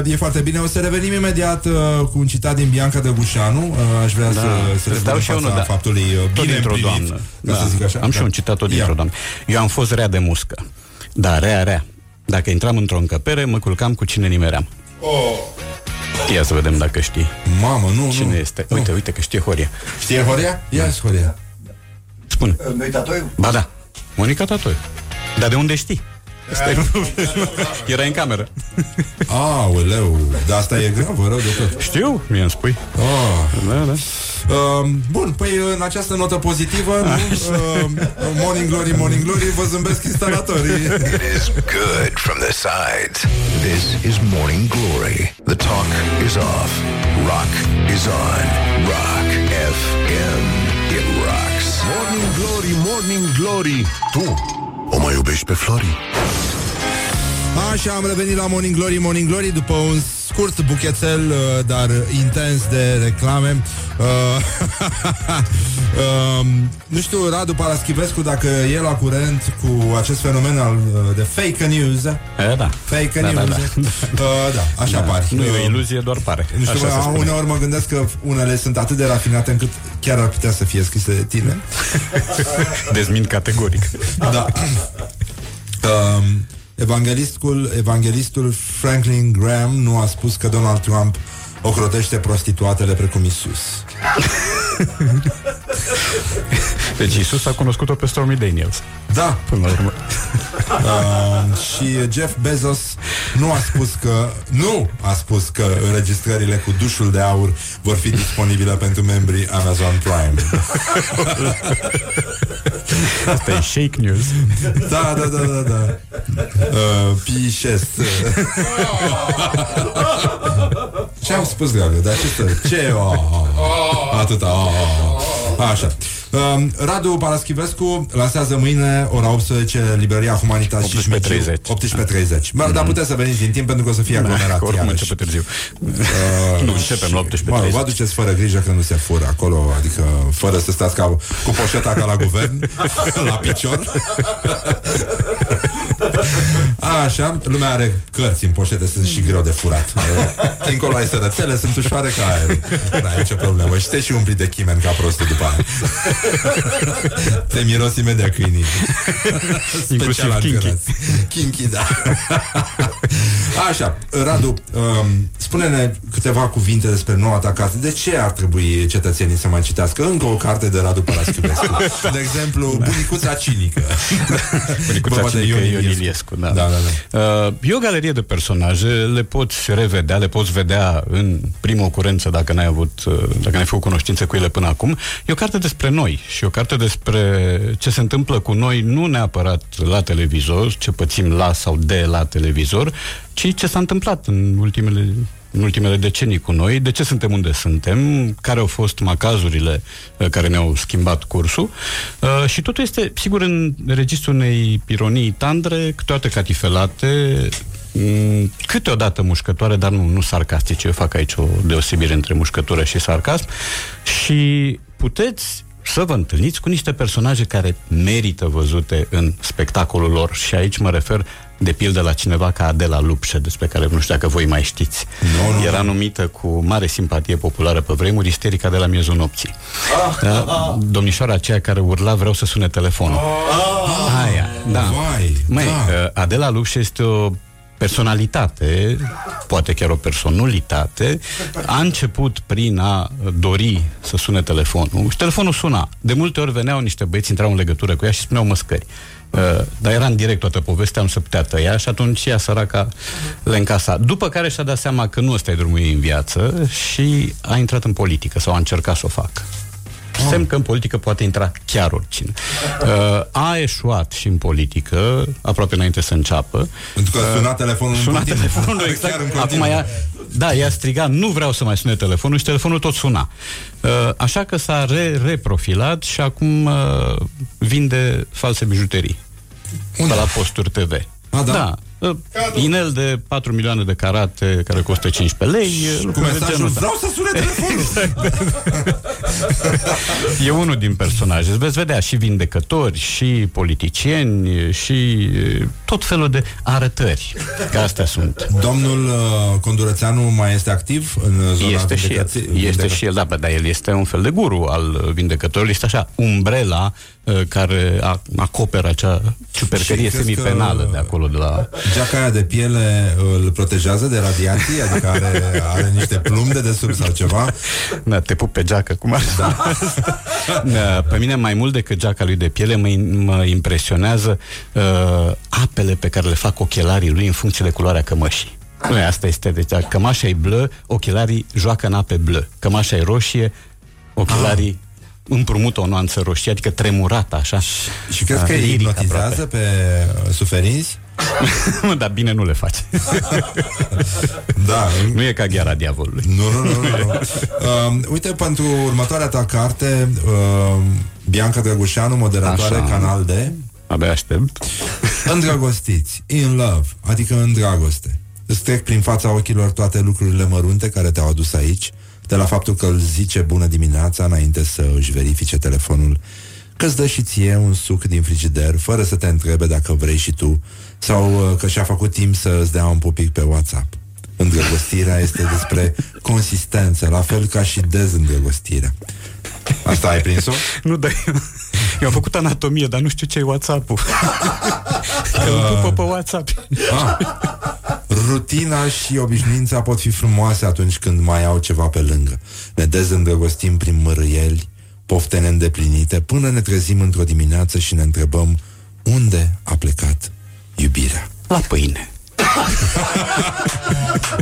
e, e foarte bine. O să revenim imediat uh, cu un citat din Bianca de Bușanu. Uh, aș vrea Da. să, să le Îți dau și eu unul, da. faptului uh, Tot bine dintr-o împlinit, doamnă. ca să zic așa. Am și Da. un citat tot dintr-o Ia. doamnă. Eu am fost rea de muscă. Da, rea, rea. Dacă intram într-o încăpere, mă culcam cu cine nimeream. Oh. Ia să vedem dacă știi. Mamă, nu, Cine nu. este? Uite, uite că știe Horia. Știe Horia? Ia Horia. Spune. Noi tatoi? Ba da, Monica Tatoi. Dar de unde știi? Asta e Era în cameră. Aoleu, dar asta e grav, rău de tot. Știu, mie îmi spui. Oh. Da, da. Uh, bun, păi în această notă pozitivă, nu? Uh, morning glory, morning glory, vă zâmbesc instalatorii. It is good from the sides. This is Morning Glory. The talk is off. Rock is on. Rock FM. It rocks. Morning Glory, Morning Glory Tu o mai iubești pe Flori? Așa, am revenit la Morning Glory, Morning Glory După un scurt buchețel, uh, dar intens de reclame uh, uh, Nu știu, Radu Paraschivescu Dacă e la curent cu acest fenomen al, uh, de fake news E, da. Fake Da, news da, da. Uh, da, așa Da. pare Nu e o Uh, iluzie, doar pare. nu știu, Așa se a, spune. uneori mă gândesc că unele sunt atât de rafinate încât chiar ar putea să fie scrise de tine. Dezmint categoric. Da. Um, evanghelistul, evanghelistul Franklin Graham nu a spus că Donald Trump ocrotește prostituatele precum Isus. Deci Isus a cunoscut-o pe Stormy Daniels. Da. Până la urmă. Uh, și Jeff Bezos nu a spus că nu a spus că înregistrările cu dușul de aur vor fi disponibile pentru membrii Amazon Prime. Asta e shake news. Da, da, da, da, da. Uh, Pișest. Ce am spus, dragă? Dar ce să... Ce? Oh, oh, oh. Atâta. Oh, oh, oh. Așa. Um, Radu Paraschivescu lansează mâine ora 18 Librăria Humanitas și 18.30. Șmeciu. 18.30 Mă, Dar puteți să veniți din timp pentru că o să fie aglomerat Da, oricum iarăși. începe târziu. Uh, Nu, începem la 18.30. Mă, vă aduceți fără grijă că nu se fură acolo Adică fără să stați ca, cu poșeta ca la guvern La picior Așa, lumea are cărți în poșete Sunt și greu de furat Dincolo ai sărățele, sunt ușoare ca aer N-ai nicio problemă Și te și umpli de chimen ca prostul după aia Te miros imediat câinii Inclusiv Special kinky. antrenați. Kinky, da Așa, Radu um, Spune-ne câteva cuvinte despre noua ta carte De ce ar trebui cetățenii să mai citească Încă o carte de Radu Paraschivescu De exemplu, Bunicuța Cinică Bunicuța Vorba de Cinică Ion Ion Iliescu. Iliescu, da. Da, da, da. Uh, E o galerie de personaje, le poți revedea, le poți vedea în prima ocurență dacă n-ai avut, uh, dacă n-ai făcut cunoștință cu ele până acum. E o carte despre noi și o carte despre ce se întâmplă cu noi, nu neapărat la televizor, ce pățim la sau de la televizor, ci ce s-a întâmplat în ultimele în ultimele decenii cu noi, de ce suntem unde suntem, care au fost macazurile uh, care ne-au schimbat cursul. Uh, și totul este, sigur, în registrul unei ironii tandre, câteodată catifelate, mm, câteodată mușcătoare, dar nu, nu sarcastice. Eu fac aici o deosebire între mușcătură și sarcasm. Și puteți să vă întâlniți cu niște personaje care merită văzute în spectacolul lor și aici mă refer de pildă la cineva ca Adela Lupșe, despre care nu știu dacă voi mai știți. Nu, nu, Era numită cu mare simpatie populară pe vremuri isterica de la miezul nopții. Da? Domnișoara aceea care urla vreau să sune telefonul. Aia, da. Vai, Măi, da. Adela Lupșe este o personalitate, poate chiar o personalitate, a început prin a dori să sune telefonul și telefonul suna. De multe ori veneau niște băieți, intrau în legătură cu ea și spuneau măscări. Uh, dar era în direct toată povestea, nu se putea tăia și atunci ea săraca le încasa. După care și-a dat seama că nu ăsta e drumul ei în viață și a intrat în politică sau a încercat să o facă. Semn că în politică poate intra chiar oricine. Uh, a eșuat și în politică, aproape înainte să înceapă. Pentru că suna telefonul în Suna continuu. telefonul, Chiar exact. în Acum continuu. ea, da, ea striga, nu vreau să mai sune telefonul și telefonul tot suna. Uh, așa că s-a re- reprofilat și acum uh, vinde false bijuterii. Unde? la posturi TV. A, da? da. Uh, Inel de 4 milioane de carate care costă 15 lei. uh, Cu lucruri de mesajul, genul ăsta. vreau să sune telefonul. E unul din personaje. Veți vedea și vindecători, și politicieni, și e, tot felul de arătări. Că astea sunt. Domnul uh, Condurățeanu mai este activ în zona Este și el. vindecației? Este și el, da, bă, dar el este un fel de guru al vindecătorului. Este așa, umbrela uh, care a, acoperă acea ciupercărie Și crezi semipenală că- de acolo, de la... Geaca aia de piele îl protejează de radiații? Adică are, are niște plumb de desubt sau ceva? Da, te pup pe geacă, cum ar da. da. Pe mine mai mult decât geaca lui de piele mă, mă impresionează uh, apele pe care le fac ochelarii lui în funcție de culoarea cămășii. Nu, asta este, deci dacă cămașa e blă, ochelarii joacă în ape blă. Cămașa e roșie, ochelarii ah. împrumută o nuanță roșie, adică tremurată, așa. Și crezi că Ah, îi liric hipnotizează pe uh, suferinți? aproape. Dar bine nu le face. Da. nu e ca gheara diavolului. Nu, nu, nu. nu, nu. Uh, uite, pentru următoarea ta carte, uh, Bianca Drăgușanu, moderatoare, Așa. Canal D, Abia aștept. Îndrăgostiți, in love, adică în dragoste. Îți trec prin fața ochilor toate lucrurile mărunte care te-au adus aici, de la faptul că îl zice bună dimineața înainte să își verifice telefonul, că îți dă și ție un suc din frigider, fără să te întrebe dacă vrei și tu, sau uh, că și-a făcut timp să îți dea un pupic pe WhatsApp. Îndrăgostirea este despre consistență, la fel ca și dezîndrăgostirea. Asta ai prins-o? Nu, dar eu, eu am făcut anatomie, dar nu știu ce e WhatsApp-ul. Că îl pupă pe WhatsApp. Ah. Rutina și obișnuința pot fi frumoase atunci când mai au ceva pe lângă. Ne dezîndrăgostim prin mărâieli, pofte neîndeplinite, până ne trezim într-o dimineață și ne întrebăm unde a plecat iubirea. La pâine.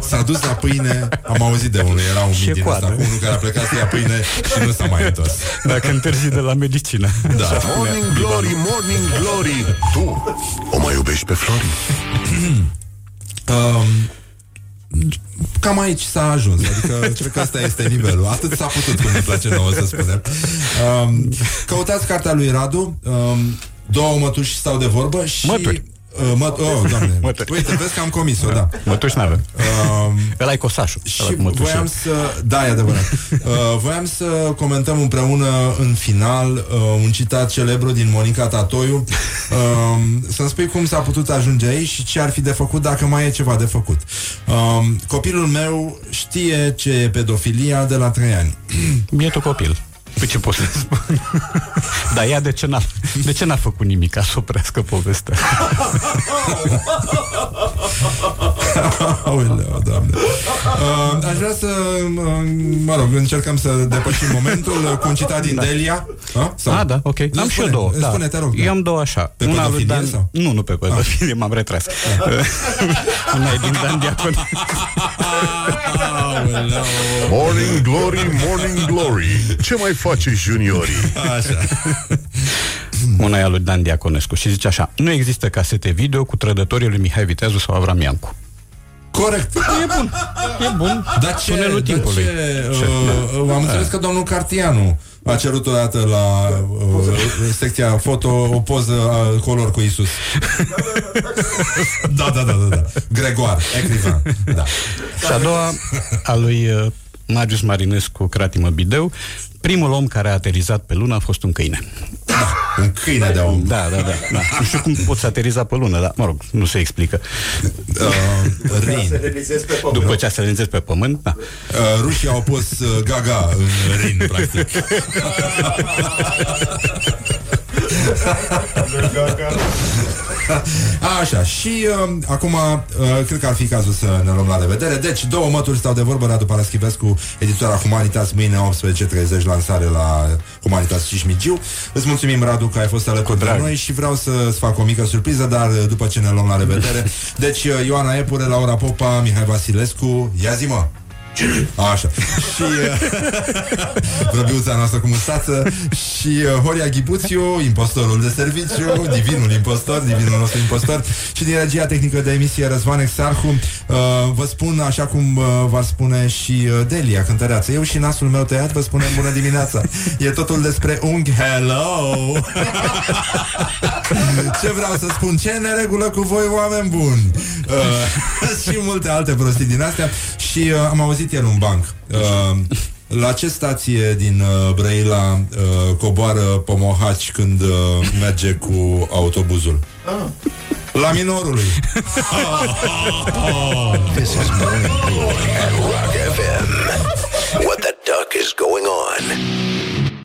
S-a dus la pâine, am auzit de unul, era un Și mit din coadă. asta, cu unul care a plecat să ia pâine și nu s-a mai întors. Dacă întârzi de la medicină. Da. Morning Glory, Morning Glory Tu o mai iubești pe Flori? Um, cam aici s-a ajuns Adică cred că asta este nivelul Atât s-a putut cum ne place nouă să spunem um, Căutați cartea lui Radu um, Două mătuși stau de vorbă și Mături. Uh, mă, oh, doamne. Mături. Uite, vezi că am comis-o, da. Mătuși n-avem. Um, Ăla e cosașul. și ăla cu mătușel. voiam să... Da, e adevărat. Uh, voiam să comentăm împreună în final uh, un citat celebru din Monica Tatoiu. Uh, să-mi spui cum s-a putut ajunge aici și ce ar fi de făcut dacă mai e ceva de făcut. Uh, copilul meu știe ce e pedofilia de la 3 ani. Bietul copil. Păi ce pot să spun? Dar ea de ce n-a, de ce n-a făcut nimic ca să oprească povestea? Aoleu, doamne. Uh, aș vrea să, uh, mă rog, încercăm să depășim momentul uh, cu un citat din Da. Delia. Uh? Sau? Ah, da, ok. Nu, Am și eu spune, două. Da. Spune, te rog. da. Eu am două așa. Pe Una lui pedofilie Dan... sau? Nu, nu pe pedofilie, m-am retras. Una e din Dan Diacon. Morning Glory, Morning Glory Ce mai face juniorii? Așa. Una e a lui Dan Diaconescu și zice așa Nu există casete video cu trădătorii lui Mihai Viteazu sau Avram Iancu Corect. E bun, e bun Dar ce, Tunelul dar timpului ce, Ce? uh, uh, am înțeles că domnul Cartianu a cerut odată la uh, secția foto o poză a color cu Isus. da, da, da, da, da. Gregoar, ecrivan. Da. Și a doua, a lui uh, Marius Marinescu, Cratimă Bideu, primul om care a aterizat pe lună a fost un câine. Un câine de om. Da, da, da. da. Nu știu cum poți ateriza pe lună, dar, mă rog, nu se explică. Uh, Rin. După ce a selenizez pe pământ, da. Uh, rușii au pus uh, gaga în Rin, practic. Așa, și uh, acum uh, cred că ar fi cazul să ne luăm la revedere. Deci, două mături stau de vorbă, Radu Paraschivescu, editora Humanitas, mâine 18.30 lansare la Humanitas Cismigiu. Îți mulțumim, Radu, că ai fost alături de noi și vreau să-ți fac o mică surpriză, dar uh, după ce ne luăm la revedere. Deci, uh, Ioana Epure, Laura Popa, Mihai Vasilescu, ia zi mă! Așa. Și uh, Vrăbiuța noastră cu mustață Și uh, Horia Ghibuțiu Impostorul de serviciu Divinul impostor Divinul nostru impostor Și din regia tehnică de emisie Răzvan Exarhu. Uh, Vă spun așa cum uh, v-ar spune și uh, Delia cântăreață. Eu și nasul meu tăiat vă spunem bună dimineața. E totul despre unghi. Hello! Ce vreau să spun? Ce e neregulă cu voi oameni buni? Uh, Și multe alte prostii din astea. Și uh, am auzit ieri un banc uh, La ce stație din uh, Brăila uh, Coboară Pomohaci Când uh, merge cu autobuzul? La minorului This is Morning Glory at Rock FM. What the duck is going on?